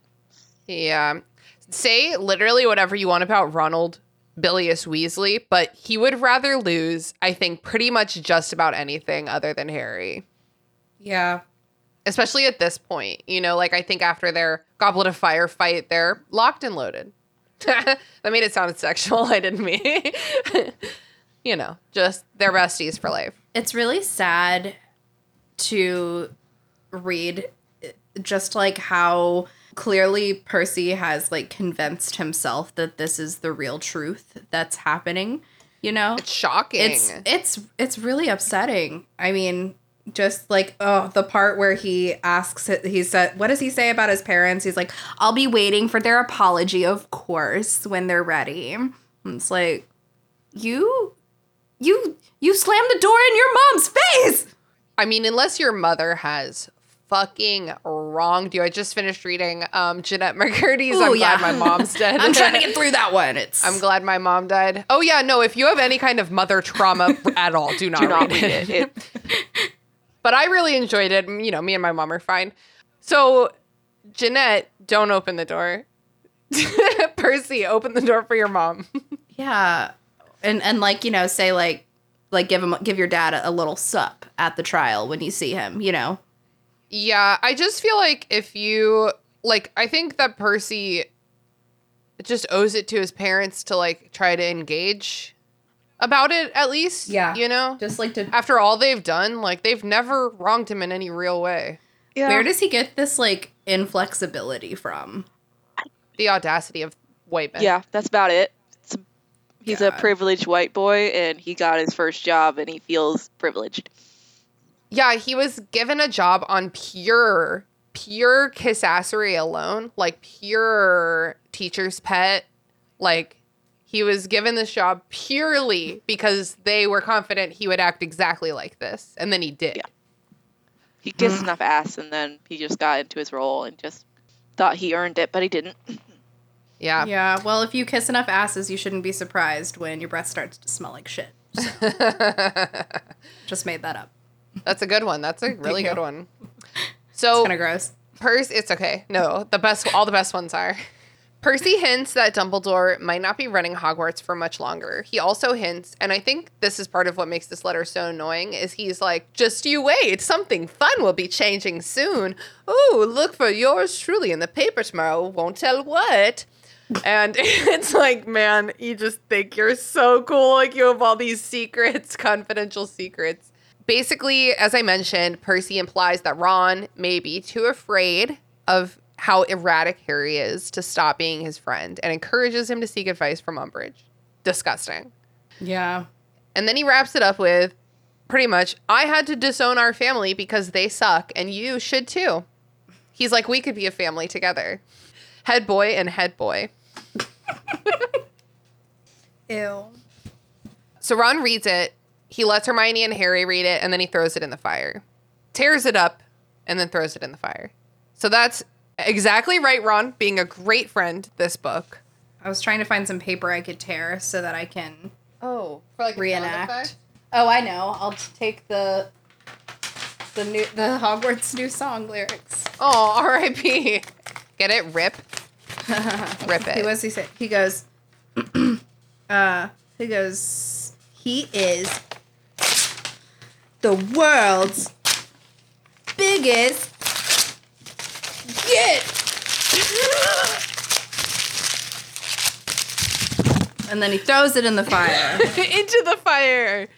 Yeah. Say literally whatever you want about Ronald Bilius Weasley, but he would rather lose, I think, pretty much just about anything other than Harry. Yeah. Especially at this point. You know, like I think after their Goblet of Fire fight, they're locked and loaded. [LAUGHS] that made it sound sexual. I didn't mean. [LAUGHS] you know, just they're besties for life. It's really sad to read just like how clearly Percy has like convinced himself that this is the real truth that's happening, you know? It's shocking. It's it's it's really upsetting. I mean, just like oh, the part where he asks he said what does he say about his parents? He's like, "I'll be waiting for their apology, of course, when they're ready." And it's like, "You you you slammed the door in your mom's face." I mean, unless your mother has fucking wronged you. I just finished reading um Jennette McCurdy's Ooh, I'm yeah. glad my mom's [LAUGHS] dead. I'm trying to get through that one. It's I'm glad my mom died. Oh yeah, no, if you have any kind of mother trauma [LAUGHS] at all, do not, Do not read, it. it. [LAUGHS] But I really enjoyed it. You know, me and my mom are fine. So, Jennette, don't open the door. Percy, open the door for your mom. Yeah, and and like you know, say like like give him give your dad a, a little sup at the trial when you see him. You know, Yeah, I just feel like if you like I think that Percy just owes it to his parents to like try to engage about it at least. Yeah. You know? just like to. After all they've done, like they've never wronged him in any real way. Yeah. Where does he get this like inflexibility from? The audacity of white men. yeah, that's about it. It's a- he's a privileged white boy, and he got his first job, and he feels privileged. Yeah, he was given a job on pure, pure kissassery alone, like pure teacher's pet. Like he was given this job purely because they were confident he would act exactly like this, and then he did. Yeah. He kissed enough ass, and then he just got into his role and just thought he earned it, but he didn't. [LAUGHS] Yeah. Yeah, well, if you kiss enough asses, you shouldn't be surprised when your breath starts to smell like shit. So, [LAUGHS] just made that up. That's a good one. That's a really good one. So Kind of gross. Percy, it's okay. No, the best, all the best ones are. Percy hints that Dumbledore might not be running Hogwarts for much longer. He also hints, and I think this is part of what makes this letter so annoying, is he's like, just you wait, something fun will be changing soon. Ooh, look for yours truly in the paper tomorrow. Won't tell what. And [LAUGHS] it's like, man, you just think you're so cool. Like you have all these secrets, [LAUGHS] confidential secrets. Basically, as I mentioned, Percy implies that Ron may be too afraid of how erratic Harry is to stop being his friend and encourages him to seek advice from Umbridge. Disgusting. Yeah. And then he wraps it up with pretty much, I had to disown our family because they suck, and you should too. He's like, we could be a family together. Head boy and head boy. [LAUGHS] Ew. So Ron reads it. He lets Hermione and Harry read it, and then he throws it in the fire. Tears it up, and then throws it in the fire. So that's exactly right, Ron, being a great friend this book. I was trying to find some paper I could tear so that I can Oh, for like reenact. Oh, I know. I'll take the the new the Hogwarts new song lyrics. Oh, R.I.P. Get it? Rip. [LAUGHS] Rip He it. was he said he goes [CLEARS THROAT] uh he goes he is the world's biggest git [LAUGHS] and then he throws it in the fire [LAUGHS] into the fire.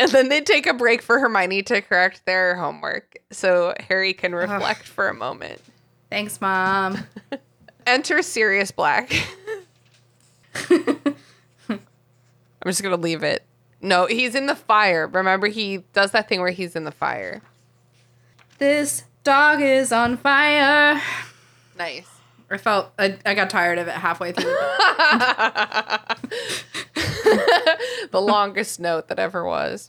And then they take a break for Hermione to correct their homework so Harry can reflect for a moment. thanks mom [LAUGHS] Enter Sirius Black. I'm just going to leave it. No, he's in the fire. Remember, he does that thing where he's in the fire. this dog is on fire Nice. I felt I, I got tired of it halfway through [LAUGHS] [LAUGHS] the longest note that ever was.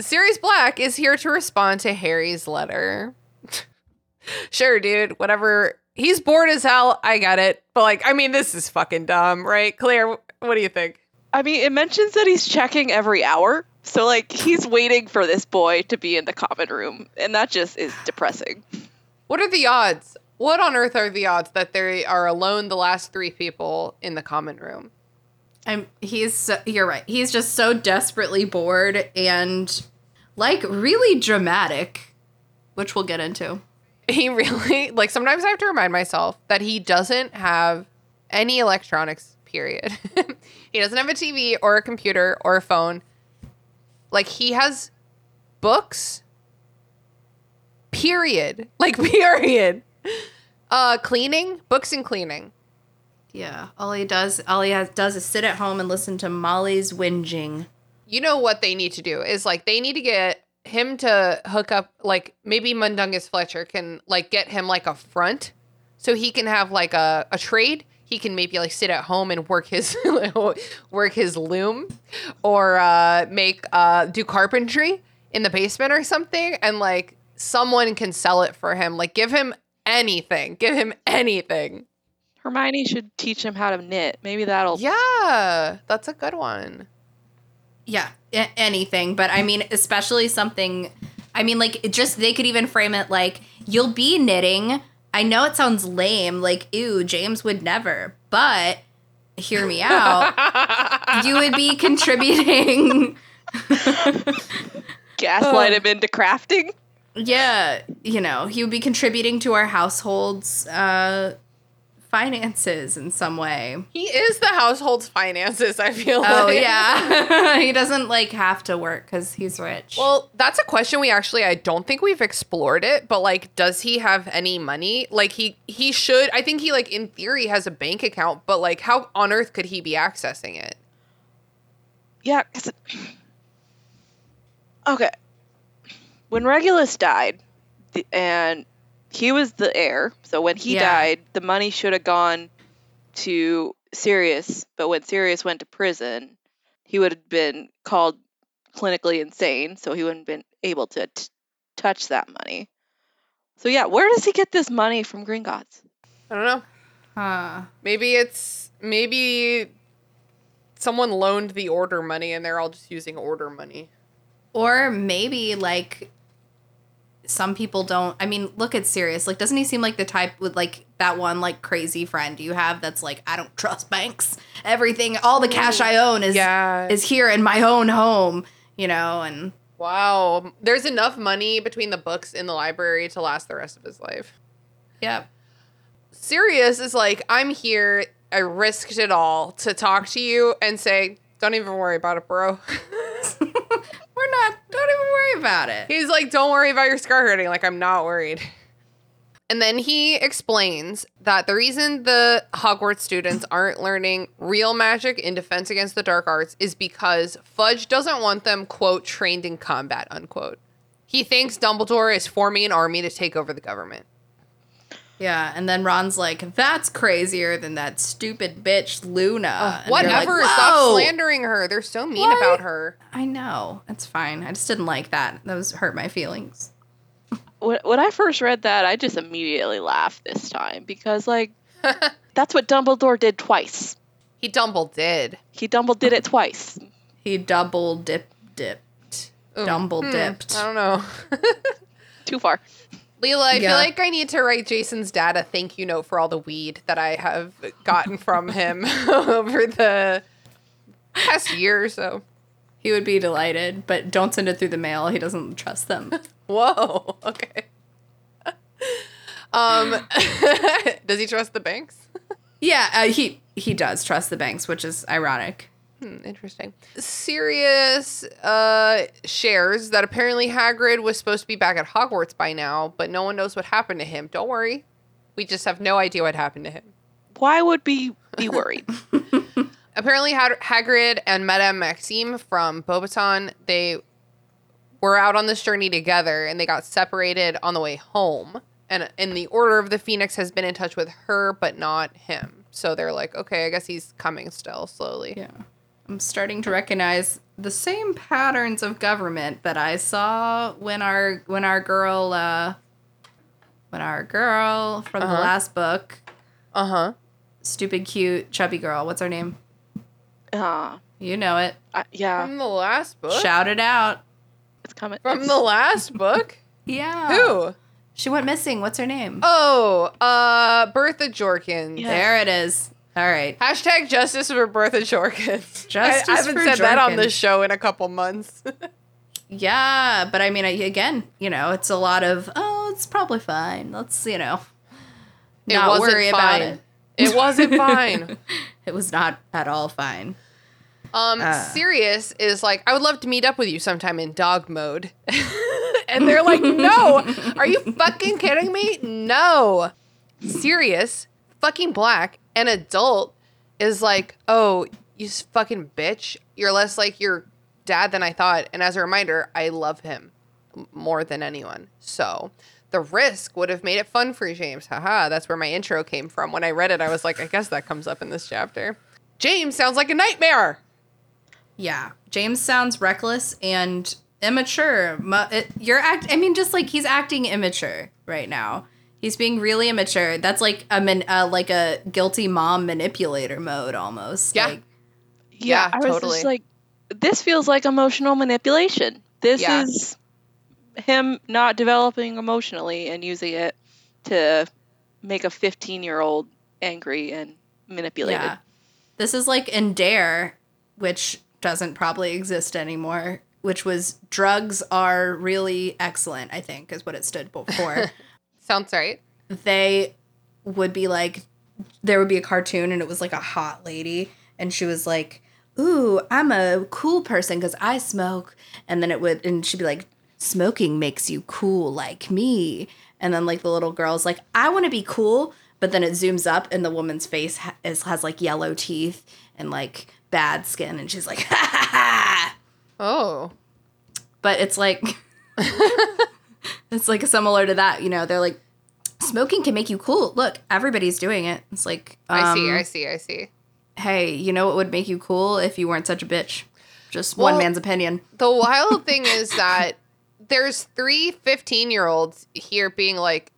Sirius Black is here to respond to Harry's letter. [LAUGHS] sure, dude, whatever. He's bored as hell. I get it. But, like, I mean, this is fucking dumb, right? Clare, what do you think? I mean, it mentions that he's checking every hour. So, like, he's waiting for this boy to be in the common room. And that just is depressing. What are the odds? What on earth are the odds that they are alone the last three people in the common room? I'm he's so, you're right. He's just so desperately bored and like really dramatic, which we'll get into. He really, like, sometimes I have to remind myself that he doesn't have any electronics, period. [LAUGHS] he doesn't have a TV or a computer or a phone. Like he has books. Period. [LAUGHS] Like period. Uh cleaning, books and cleaning. Yeah. All he does, all he has, does is sit at home and listen to Molly's whinging. You know what they need to do is like they need to get him to hook up like maybe Mundungus Fletcher can like get him like a front so he can have like a, a trade. He can maybe like sit at home and work his [LAUGHS] work his loom or uh make uh do carpentry in the basement or something and like someone can sell it for him. Like give him anything. Give him anything. Hermione should teach him how to knit. Maybe that'll. Yeah, that's a good one. Yeah, a- anything. But I mean, especially something. I mean, like, it just they could even frame it like you'll be knitting. I know it sounds lame, like, ew, James would never, but hear me out. [LAUGHS] you would be contributing. [LAUGHS] gaslight him into crafting. yeah, you know, he would be contributing to our household's uh, finances in some way. He is the household's finances, I feel like. Oh, like. yeah. [LAUGHS] he doesn't like have to work because he's rich. Well, that's a question we actually I don't think we've explored it, but like does he have any money? Like he he should I think he like in theory has a bank account, but like how on earth could he be accessing it? Yeah. 'cause it- [CLEARS THROAT] okay. When Regulus died, and he was the heir, so when he Yeah. died, the money should have gone to Sirius. But when Sirius went to prison, he would have been called clinically insane, so he wouldn't have been able to t- touch that money. So yeah, where does he get this money from Gringotts? I don't know. huh. Maybe it's maybe someone loaned the order money and they're all just using order money. Or maybe like some people don't I mean, look at Sirius. Like doesn't he seem like the type with like that one like crazy friend you have that's like I don't trust banks. Everything all the cash I mm, own is Yeah. is here in my own home, you know, and Wow. There's enough money between the books in the library to last the rest of his life. yeah. Sirius is like, I'm here. I risked it all to talk to you and say, don't even worry about it, bro. [LAUGHS] We're not don't even worry about it. He's like, don't worry about your scar hurting. Like, I'm not worried. And then he explains that the reason the Hogwarts students aren't learning real magic in defense against the dark arts is because Fudge doesn't want them, quote, trained in combat, unquote. He thinks Dumbledore is forming an army to take over the government. Yeah, and then Ron's like, "That's crazier than that stupid bitch Luna." And you're like, Whatever. Stop slandering her. They're so mean What? about her. I know. It's fine. I just didn't like that. That was hurt my feelings. when, when I first read that, I just immediately laughed this time because, like, [LAUGHS] that's what Dumbledore did twice. He Dumble did. He Dumble did it twice. He double dip dipped. Ooh. Dumble Hmm, dipped. I don't know. [LAUGHS] Too far. Lelia, I feel like I need to write Jason's dad a thank you note for all the weed that I have gotten from him [LAUGHS] over the past year or so. He would be delighted, but don't send it through the mail. He doesn't trust them. [LAUGHS] Whoa. Okay. Um, [LAUGHS] does he trust the banks? yeah, uh, he he does trust the banks, which is ironic. Hmm, interesting. Sirius uh, shares that apparently Hagrid was supposed to be back at Hogwarts by now, but no one knows what happened to him. Don't worry. We just have no idea what happened to him. Why would we be worried? [LAUGHS] Apparently, Hag- Hagrid and Madame Maxime from Beauxbaton, they were out on this journey together and they got separated on the way home. And in the Order of the Phoenix has been in touch with her, but not him. So they're like, okay, I guess he's coming still slowly. Yeah. I'm starting to recognize the same patterns of government that I saw when our when our girl uh when our girl from the Uh-huh. last book, Uh huh. stupid cute chubby girl, what's her name? uh, You know it. I, yeah, From the last book? Shout it out. it's coming. From the last [LAUGHS] book? Yeah. Who? She went missing. What's her name? Oh, uh, Bertha Jorkins. Yeah. There it is. All right. Hashtag justice for Bertha Jorkins. [LAUGHS] Justice I, I haven't said that on Jorkins. this show in a couple months. [LAUGHS] Yeah, but I mean, again, you know, it's a lot of oh, it's probably fine. Let's you know, It not wasn't worry about it. It wasn't [LAUGHS] fine. It was not at all fine. Um, Sirius is like, I would love to meet up with you sometime in dog mode. and they're like, no, are you fucking kidding me? No. Sirius, fucking black, an adult, is like, oh, you fucking bitch. You're less like your dad than I thought. And as a reminder, I love him more than anyone. So the risk would have made it fun for James. Haha, that's where my intro came from. When I read it, I was like, I guess that comes up in this chapter. James sounds like a nightmare. Yeah, James sounds reckless and immature. You're act. I mean, just like he's acting immature right now. He's being really immature. That's like a man, uh, like a guilty mom manipulator mode almost. Yeah. Like, Yeah, I was totally. just like, this feels like emotional manipulation. This Yeah. is him not developing emotionally and using it to make a 15 year old angry and manipulated. yeah. This is like in Dare, which doesn't probably exist anymore. Which was drugs are really excellent. I think is what it stood for. [LAUGHS] Sounds right. they would be like there would be a cartoon and it was like a hot lady and she was like ooh i'm a cool person because i smoke and then it would and she'd be like smoking makes you cool like me and then like the little girl's like i want to be cool but then it zooms up and the woman's face ha- is, has like yellow teeth and like bad skin and she's like [LAUGHS] ha ha ha Oh. but it's like [LAUGHS] it's like similar to that you know they're like smoking can make you cool look everybody's doing it it's like I see, um, I see, I see. hey you know what would make you cool if you weren't such a bitch just one man's opinion The [LAUGHS] wild thing is that there's three 15 year olds here being like,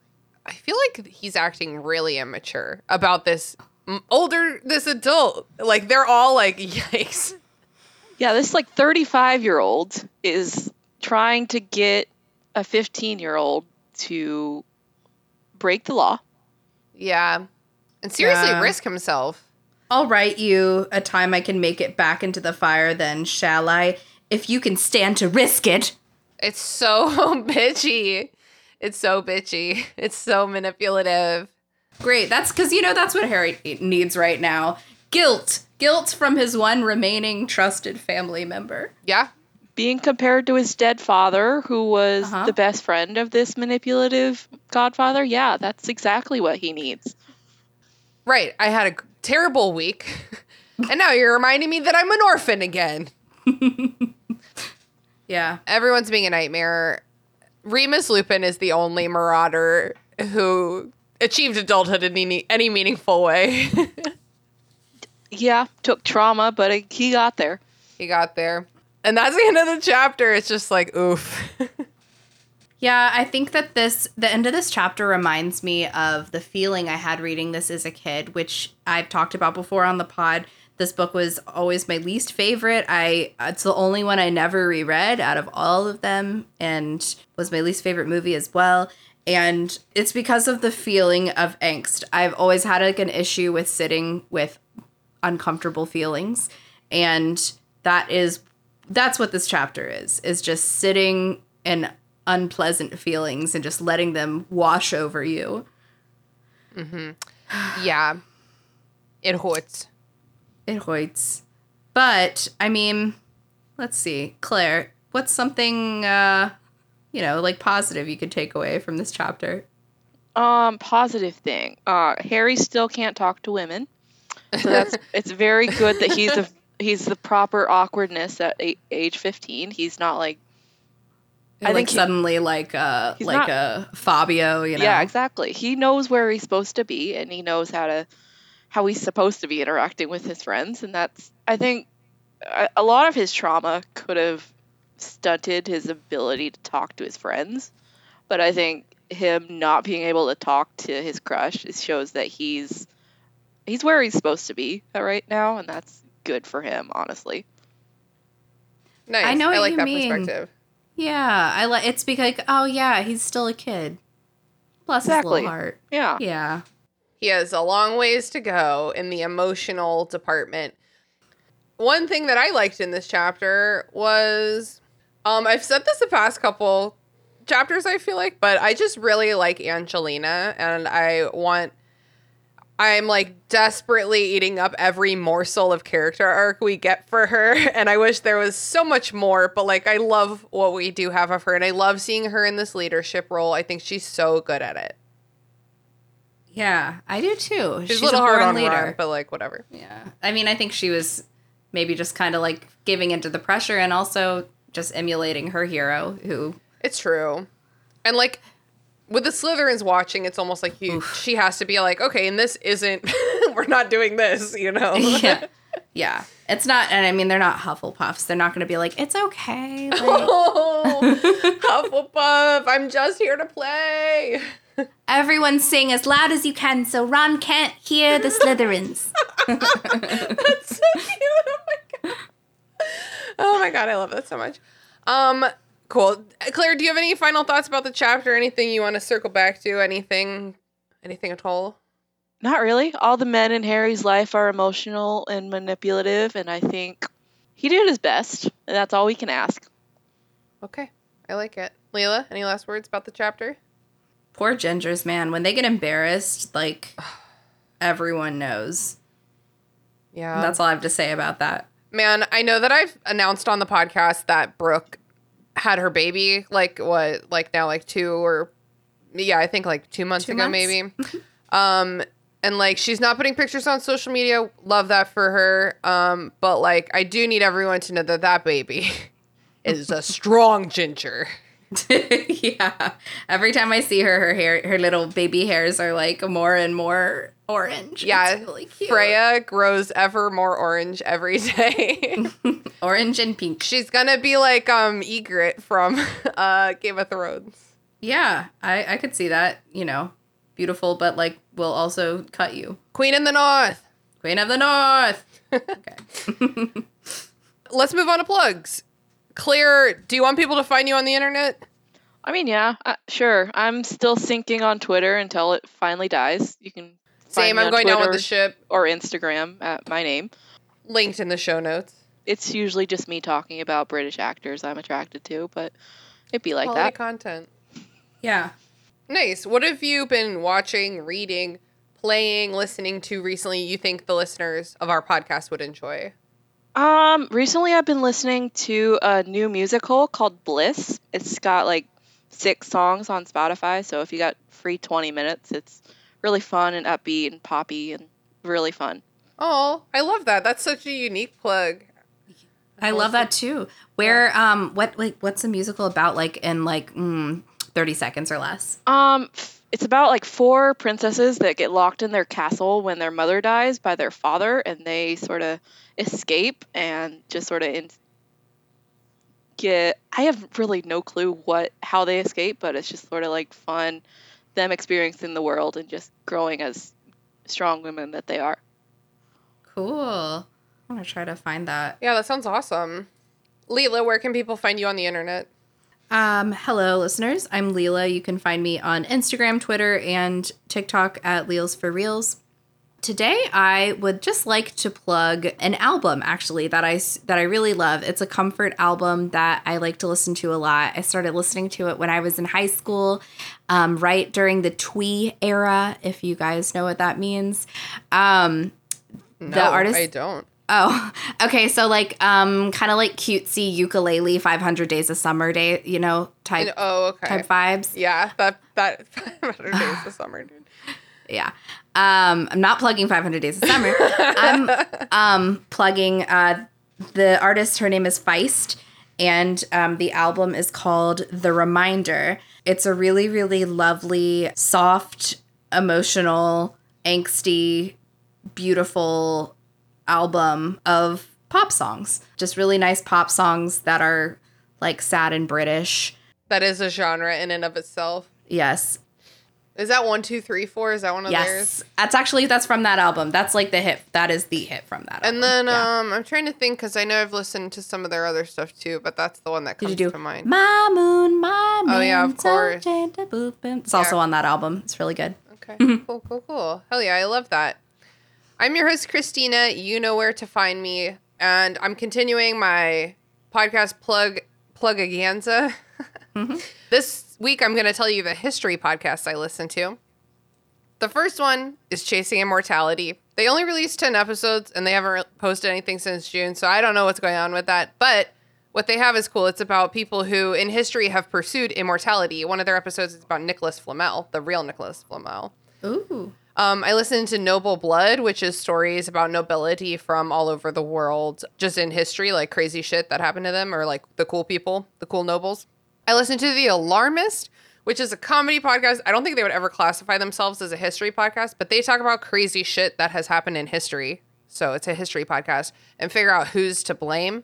I feel like he's acting really immature about this older, this adult. Like, they're all like, [LAUGHS] yikes. Yeah, this like 35 year old is trying to get a 15 year old to break the law. Yeah. And seriously Yeah. risk himself. i'll write you a time i can make it back into the fire then shall i if you can stand to risk it It's so [LAUGHS] bitchy. It's so bitchy. It's so manipulative. great that's because you know that's what harry needs right now guilt guilt from his one remaining trusted family member Yeah. Being compared to his dead father, who was Uh-huh. the best friend of this manipulative godfather, yeah, that's exactly what he needs. Right. I had a terrible week. [LAUGHS] and now you're reminding me that I'm an orphan again. [LAUGHS] yeah Everyone's being a nightmare. Remus Lupin is the only marauder who achieved adulthood in any, any meaningful way. [LAUGHS] Yeah, took trauma, but he got there. he got there. And that's the end of the chapter. It's just like, oof. [LAUGHS] Yeah, I think that this the end of this chapter reminds me of the feeling I had reading this as a kid, which I've talked about before on the pod. This book was always my least favorite. I it's the only one I never reread out of all of them and was my least favorite movie as well. And it's because of the feeling of angst. I've always had like an issue with sitting with uncomfortable feelings and that is that's what this chapter is is just sitting in unpleasant feelings and just letting them wash over you yeah. It hurts. it hurts but i mean let's see Clare what's something uh you know like positive you could take away from this chapter Um, positive thing. Uh, Harry still can't talk to women, so that's [LAUGHS] it's very good that he's a he's the proper awkwardness at a- age fifteen. He's not like I like think he- suddenly like uh like not- a fabio you know yeah, exactly. He knows where he's supposed to be, and he knows how to how he's supposed to be interacting with his friends, and that's I think a, a lot of his trauma could have stunted his ability to talk to his friends, but I think him not being able to talk to his crush it shows that he's he's where he's supposed to be right now, and that's good for him, honestly. Nice. I know I what like you that mean. perspective. yeah i like it's because oh yeah he's still a kid bless his Exactly. little heart Yeah. yeah He has a long ways to go in the emotional department. One thing that I liked in this chapter was um I've said this the past couple chapters I feel like, but I just really like Angelina and I want I'm like desperately eating up every morsel of character arc we get for her. [LAUGHS] And I wish there was so much more, but like I love what we do have of her. And I love seeing her in this leadership role. I think she's so good at it. Yeah, I do too. She's, a little hard on leader. Ron, but like whatever. Yeah. I mean, I think she was maybe just kind of like giving into the pressure and also just emulating her hero who It's true. And like with the Slytherins watching, it's almost like you she has to be like, okay, and this isn't [LAUGHS] we're not doing this, you know. [LAUGHS] yeah. [LAUGHS] Yeah. It's not and I mean they're not Hufflepuffs. They're not going to be like it's okay. Like, oh, Hufflepuff, I'm just here to play. everyone sing as loud as you can so Ron can't hear the Slytherins. That's so cute. Oh my god. Oh my god, I love that so much. Um, cool. Uh, Clare, do you have any final thoughts about the chapter? Anything you want to circle back to? Anything anything at all? Not really. All the men in Harry's life are emotional and manipulative, and I think he did his best, and that's all we can ask. Okay. I like it. Lelia, any last words about the chapter? Poor Gingers, man. When they get embarrassed, like [SIGHS] everyone knows. Yeah. That's all I have to say about that. Man, I know that I've announced on the podcast that Brooke had her baby like what like now like 2 or yeah, I think like 2 months Two ago months? maybe. [LAUGHS] um and like she's not putting pictures on social media. Love that for her. Um but like I do need everyone to know that that baby [LAUGHS] is a strong ginger. [LAUGHS] yeah. Every time I see her, her hair, her little baby hairs are like more and more orange. Yeah, It's really cute. Freya grows ever more orange every day. [LAUGHS] orange and pink. she's gonna be like um Ygritte from [LAUGHS] uh Game of Thrones. Yeah, I I could see that. You know, beautiful, but like will also cut you. Queen in the North. Queen of the North. Okay. Let's move on to plugs. Clare, do you want people to find you on the internet? I mean, yeah, uh, sure. I'm still sinking on Twitter until it finally dies. You can find Same, me I'm on going down with the ship. or Instagram at my name. Linked in the show notes. It's usually just me talking about British actors I'm attracted to, but it'd be like Quality that. content. yeah. Nice. What have you been watching, reading, playing, listening to recently you think the listeners of our podcast would enjoy? Um, recently I've been listening to a new musical called Bliss. It's got like six songs on Spotify, so if you got free 20 minutes, it's really fun and upbeat and poppy and really fun. Oh, I love that. That's such a unique plug. I love that too. Where um what like what's the musical about like in like mm, 30 seconds or less? Um, f- it's about like four princesses that get locked in their castle when their mother dies by their father, and they sort of escape and just sort of in- get. I have really no clue what how they escape, but it's just sort of like fun, them experiencing the world and just growing as strong women that they are. Cool. I'm going to try to find that. Yeah, that sounds awesome. Lelia, where can people find you on the internet? Um, hello, listeners. I'm Lelia. You can find me on Instagram, Twitter, and TikTok at Leels for Reels. Today, I would just like to plug an album actually that I that I really love. It's a comfort album that I like to listen to a lot. I started listening to it when I was in high school, um, right during the twee era. If you guys know what that means, um, No, artist- I don't. Oh, [LAUGHS] okay. So like, um, kind of like cutesy ukulele, Five Hundred Days of Summer Day, you know, type Oh, okay. type vibes. Yeah, that that [LAUGHS] 500 days of summer, dude. Yeah. Um, I'm not plugging 500 Days of Summer. I'm [LAUGHS] um plugging uh the artist. Her name is Feist, and um, the album is called The Reminder. It's a really, really lovely, soft, emotional, angsty, beautiful album of pop songs. Just really nice pop songs that are like sad and British. That is a genre in and of itself. Yes. Is that one, two, three, four? Is that one of Yes. theirs? That's actually that's from that album. That's like the hit. That is the hit from that album. And then Yeah. um, I'm trying to think because I know I've listened to some of their other stuff too, but that's the one that Did comes you do to mind. My Moon, My Moon? Oh, yeah, of course. It's also on that album. It's really good. Okay, cool, cool, cool. Hell yeah, I love that. I'm your host, Christina. You know where to find me, and I'm continuing my podcast plug plugaganza. [LAUGHS] Mm-hmm. This week, I'm going to tell you the history podcast I listen to. The first one is Chasing Immortality. They only released 10 episodes and they haven't posted anything since June, so I don't know what's going on with that. But what they have is cool. It's about people who in history have pursued immortality. One of their episodes is about Nicholas Flamel, the real Nicholas Flamel. Ooh. Um, I listened to Noble Blood, which is stories about nobility from all over the world, just in history, like crazy shit that happened to them, or like the cool people, the cool nobles. I listened to The Alarmist, which is a comedy podcast. I don't think they would ever classify themselves as a history podcast, but they talk about crazy shit that has happened in history. So it's a history podcast and figure out who's to blame,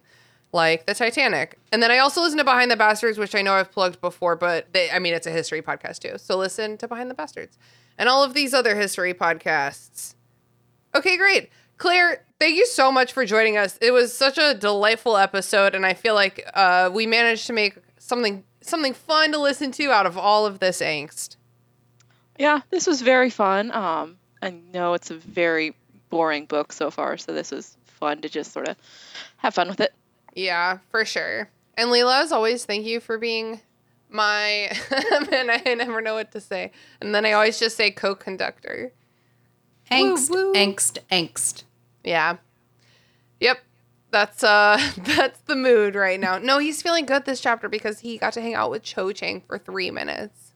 like the Titanic. And then I also listen to Behind the Bastards, which I know I've plugged before, but they, I mean, it's a history podcast too. So listen to Behind the Bastards and all of these other history podcasts. Okay, great. Clare, thank you so much for joining us. It was such a delightful episode, and I feel like uh, we managed to make something something fun to listen to out of all of this angst. Yeah, this was very fun. Um, I know it's a very boring book so far, so this was fun to just sort of have fun with it. Yeah, for sure. And Lelia, as always, thank you for being my [LAUGHS] and I never know what to say. And then I always just say co-conductor. Angst, Woo, woo. angst, angst. Yeah. Yep. That's uh [LAUGHS] that's the mood right now. No, he's feeling good this chapter because he got to hang out with Cho Chang for 3 minutes.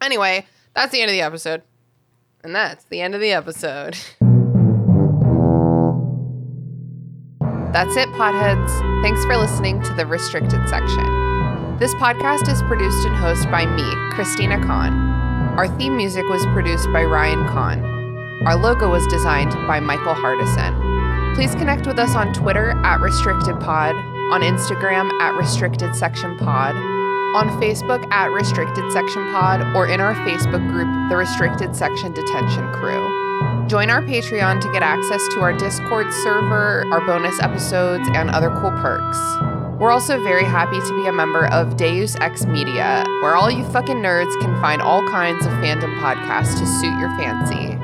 Anyway, that's the end of the episode. And that's the end of the episode. That's it, potheads. Thanks for listening to the restricted section. This podcast is produced and hosted by me, Christina Kann. Our theme music was produced by Ryan Kann. Our logo was designed by Michael Hardison. Please connect with us on Twitter at RestrictedPod, on Instagram at Restricted Section Pod, on Facebook at Restricted Section Pod, or in our Facebook group, The Restricted Section Detention Crew. Join our Patreon to get access to our Discord server, our bonus episodes, and other cool perks. We're also very happy to be a member of Deus Ex Media, where all you fucking nerds can find all kinds of fandom podcasts to suit your fancy.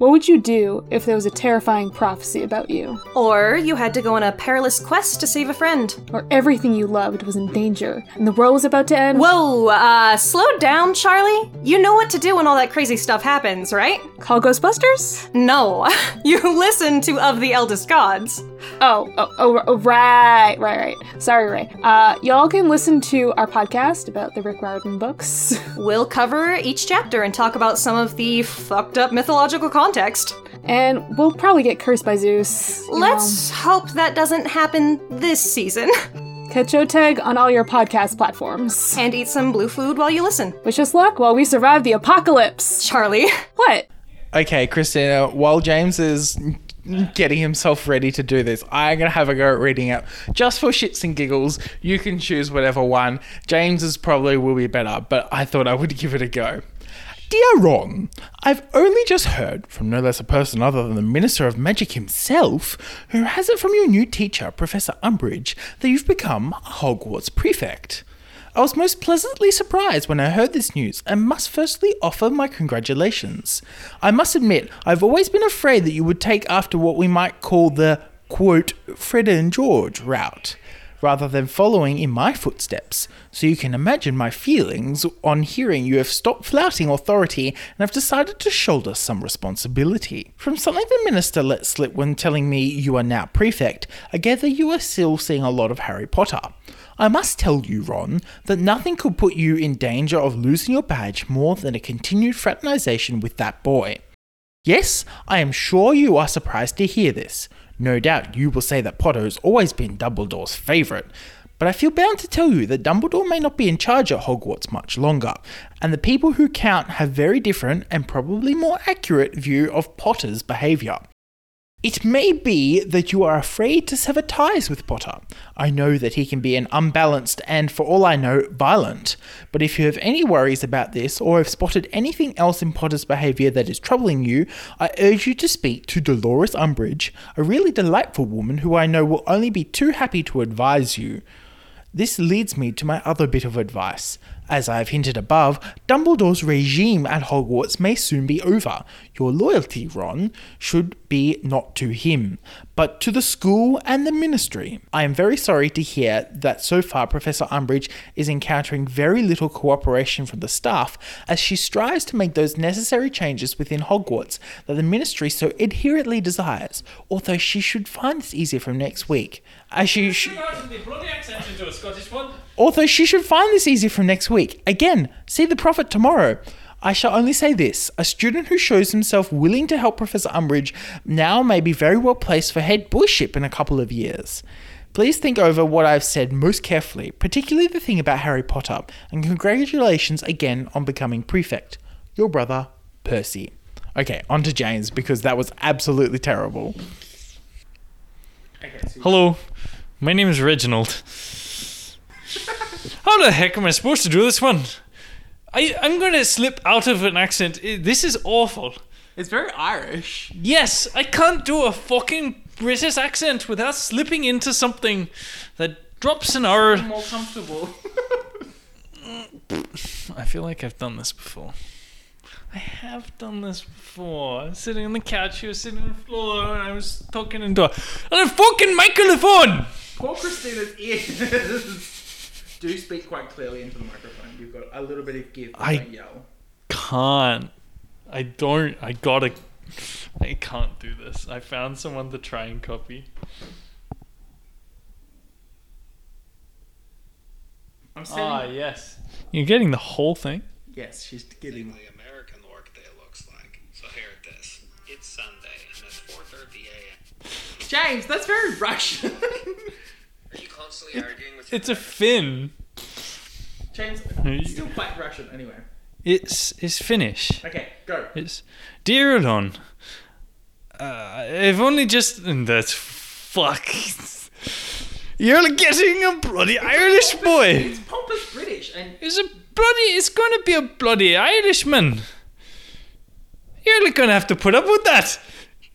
What would you do if there was a terrifying prophecy about you, Or you had to go on a perilous quest to save a friend. or everything you loved was in danger, and the world was about to end? Whoa, uh, slow down, Charlie. You know what to do when all that crazy stuff happens, right? Call Ghostbusters? No, [LAUGHS] you listen to Of the Eldest Gods. Oh, oh, oh, oh, right, right, right. Sorry, Ray. Uh, y'all can listen to our podcast about the Rick Riordan books. [LAUGHS] We'll cover each chapter and talk about some of the fucked up mythological context. and we'll probably get cursed by Zeus. Let's hope that doesn't happen this season. know. [LAUGHS] Catch Oteg on all your podcast platforms. and eat some blue food while you listen. Wish us luck while we survive the apocalypse. Charlie. [LAUGHS] What? Okay, Christina, while James is getting himself ready to do this, I'm going to have a go at reading out. Just for shits and giggles, you can choose whatever one. James's probably will be better, but I thought I would [LAUGHS] give it a go. Dear Ron, I've only just heard from no less a person other than the Minister of Magic himself, who has it from your new teacher, Professor Umbridge, that you've become a Hogwarts prefect. I was most pleasantly surprised when I heard this news and must firstly offer my congratulations. I must admit, I've always been afraid that you would take after what we might call the, quote, Fred and George route, rather than following in my footsteps, so you can imagine my feelings on hearing you have stopped flouting authority and have decided to shoulder some responsibility. From something the minister let slip when telling me you are now prefect, I gather you are still seeing a lot of Harry Potter. I must tell you, Ron, that nothing could put you in danger of losing your badge more than a continued fraternization with that boy. Yes, I am sure you are surprised to hear this. No doubt you will say that Potter has always been Dumbledore's favourite, but I feel bound to tell you that Dumbledore may not be in charge at Hogwarts much longer, and the people who count have very different and probably more accurate view of Potter's behaviour. It may be that you are afraid to sever ties with Potter. I know that he can be an unbalanced and, for all I know, violent. But if you have any worries about this, or have spotted anything else in Potter's behaviour that is troubling you, I urge you to speak to Dolores Umbridge, a really delightful woman who I know will only be too happy to advise you. This leads me to my other bit of advice. As I have hinted above, Dumbledore's regime at Hogwarts may soon be over. Your loyalty, Ron, should be not to him, but to the school and the ministry. I am very sorry to hear that so far Professor Umbridge is encountering very little cooperation from the staff as she strives to make those necessary changes within Hogwarts that the ministry so adherently desires, although she should find this easier from next week. As she sh- Although she should find this easy from next week. Again, see the prophet tomorrow. I shall only say this a student who shows himself willing to help Professor Umbridge now may be very well placed for head boyship in a couple of years. Please think over what I've said most carefully, particularly the thing about Harry Potter, and congratulations again on becoming prefect. Your brother, Percy. Okay, on to James because that was absolutely terrible. Hello, my name is Reginald. How the heck am I supposed to do this one? I I'm gonna slip out of an accent. I- This is awful. It's very Irish. Yes, I can't do a fucking British accent without slipping into something that drops an R. More comfortable. [LAUGHS] I feel like I've done this before. I have done this before. I was sitting on the couch, you were sitting on the floor, and I was talking into a, on a fucking microphone! Poor Christina's ears. [LAUGHS] Do speak quite clearly into the microphone. You've got a little bit of give. but I- don't yell. can't. I don't. I gotta. I can't do this. I found someone to try and copy. I'm sending. Ah, yes. You're getting the whole thing? yes, she's getting. The American workday looks like. So here it is. It's Sunday and it's 4:30 a.m. James, that's very Russian. [LAUGHS] Are you constantly arguing with It's a Finn. James, you- still quite Russian anyway. It's it's Finnish. Okay, go. It's dear Elon. Uh, I've only just and that's fuck. [LAUGHS] You're getting a bloody Irish boy. It's pompous British and It's a bloody. It's gonna be a bloody Irishman. You're gonna have to put up with that.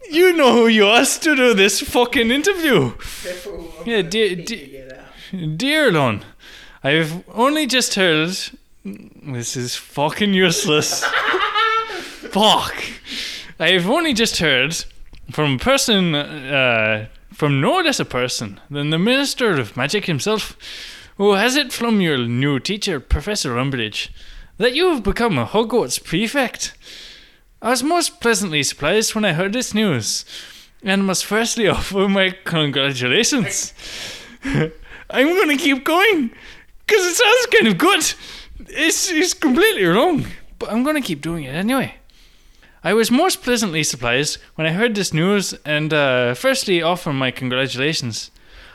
You know who you asked to do this fucking interview. careful. Yeah, dear, dear, you get out. Dear Lon, I've only just heard. This is fucking useless. Fuck. I've only just heard from a person, uh, from no less a person than the Minister of Magic himself, who has it from your new teacher, Professor Umbridge, that you have become a Hogwarts prefect. I was most pleasantly surprised when I heard this news, and must firstly [LAUGHS] offer my congratulations. [LAUGHS] I'm gonna keep going, because it sounds kind of good. It's, it's completely wrong, but I'm gonna keep doing it anyway. I was most pleasantly surprised when I heard this news and uh, firstly offer my congratulations.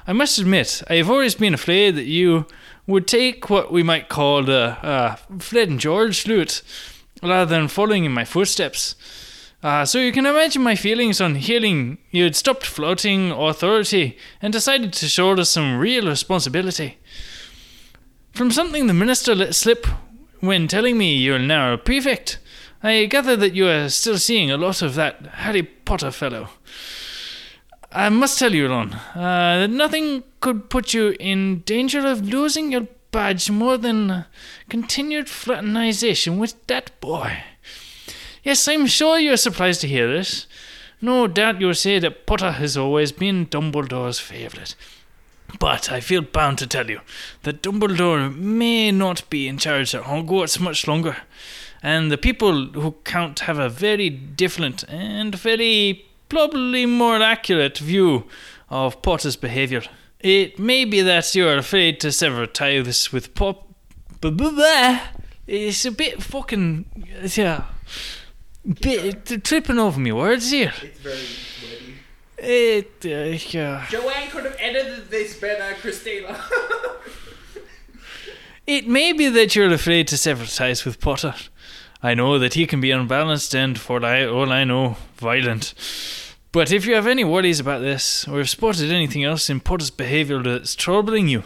I must admit, I have always been afraid that you would take what we might call the uh, Fred and George route rather than following in my footsteps. Uh, so you can imagine my feelings on hearing you had stopped floating authority and decided to shoulder some real responsibility. From something the minister let slip when telling me you're now a prefect, I gather that you are still seeing a lot of that Harry Potter fellow. I must tell you, Ron, uh, that nothing could put you in danger of losing your badge more than continued fraternization with that boy. Yes, I'm sure you're surprised to hear this. No doubt you'll say that Potter has always been Dumbledore's favourite. But I feel bound to tell you that Dumbledore may not be in charge at Hogwarts much longer, and the people who count have a very different and very probably more accurate view of Potter's behaviour. It may be that you are afraid to sever ties with Pop. Blah. [LAUGHS] It's a bit fucking. Yeah. Bit tripping over me words here. It's very wordy. It, uh, yeah. Joanne could have edited this better, Christina. [LAUGHS] It may be that you're afraid to sever ties with Potter. I know that he can be unbalanced and, for all I know, violent. But if you have any worries about this, or have spotted anything else in Potter's behaviour that's troubling you,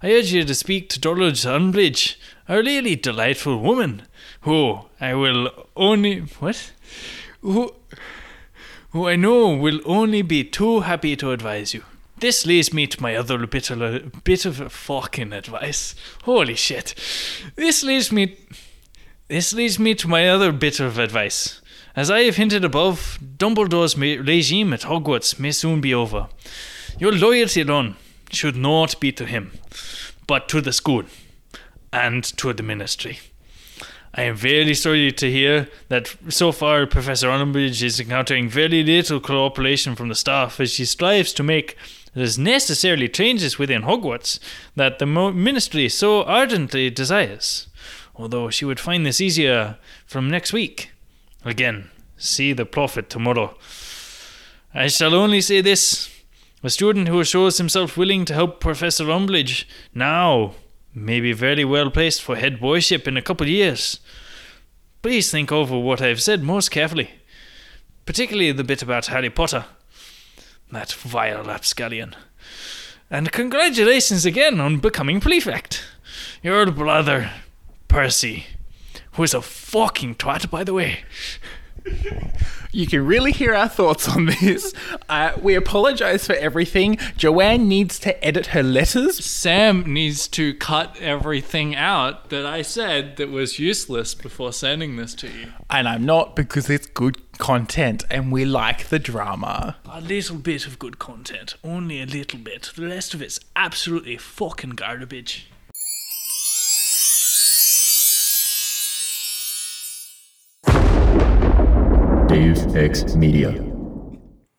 I urge you to speak to Dolores Umbridge, a really delightful woman, who I will only. What? Who. who I know will only be too happy to advise you. This leads me to my other bit of bit of fucking advice. Holy shit. This leads me this leads me to my other bit of advice. As I have hinted above, Dumbledore's regime at Hogwarts may soon be over. Your loyalty alone should not be to him, but to the school and to the ministry. I am very sorry to hear that so far Professor Umbridge is encountering very little cooperation from the staff as she strives to make as necessarily changes within Hogwarts that the ministry so ardently desires. Although she would find this easier from next week. Again, see the prophet tomorrow. I shall only say this. A student who shows himself willing to help Professor Umbridge now may be very well placed for head boyship in a couple of years. Please think over what I've said most carefully, particularly the bit about Harry Potter. That vile rapscallion. And congratulations again on becoming prefect. Your brother, Percy, who is a fucking twat, by the way. You can really hear our thoughts on this. Uh, we apologize for everything. Joanne needs to edit her letters. Sam needs to cut everything out that I said that was useless before sending this to you. And I'm not because it's good content and we like the drama. A little bit of good content, only a little bit. The rest of it's absolutely fucking garbage. Deus Ex Media.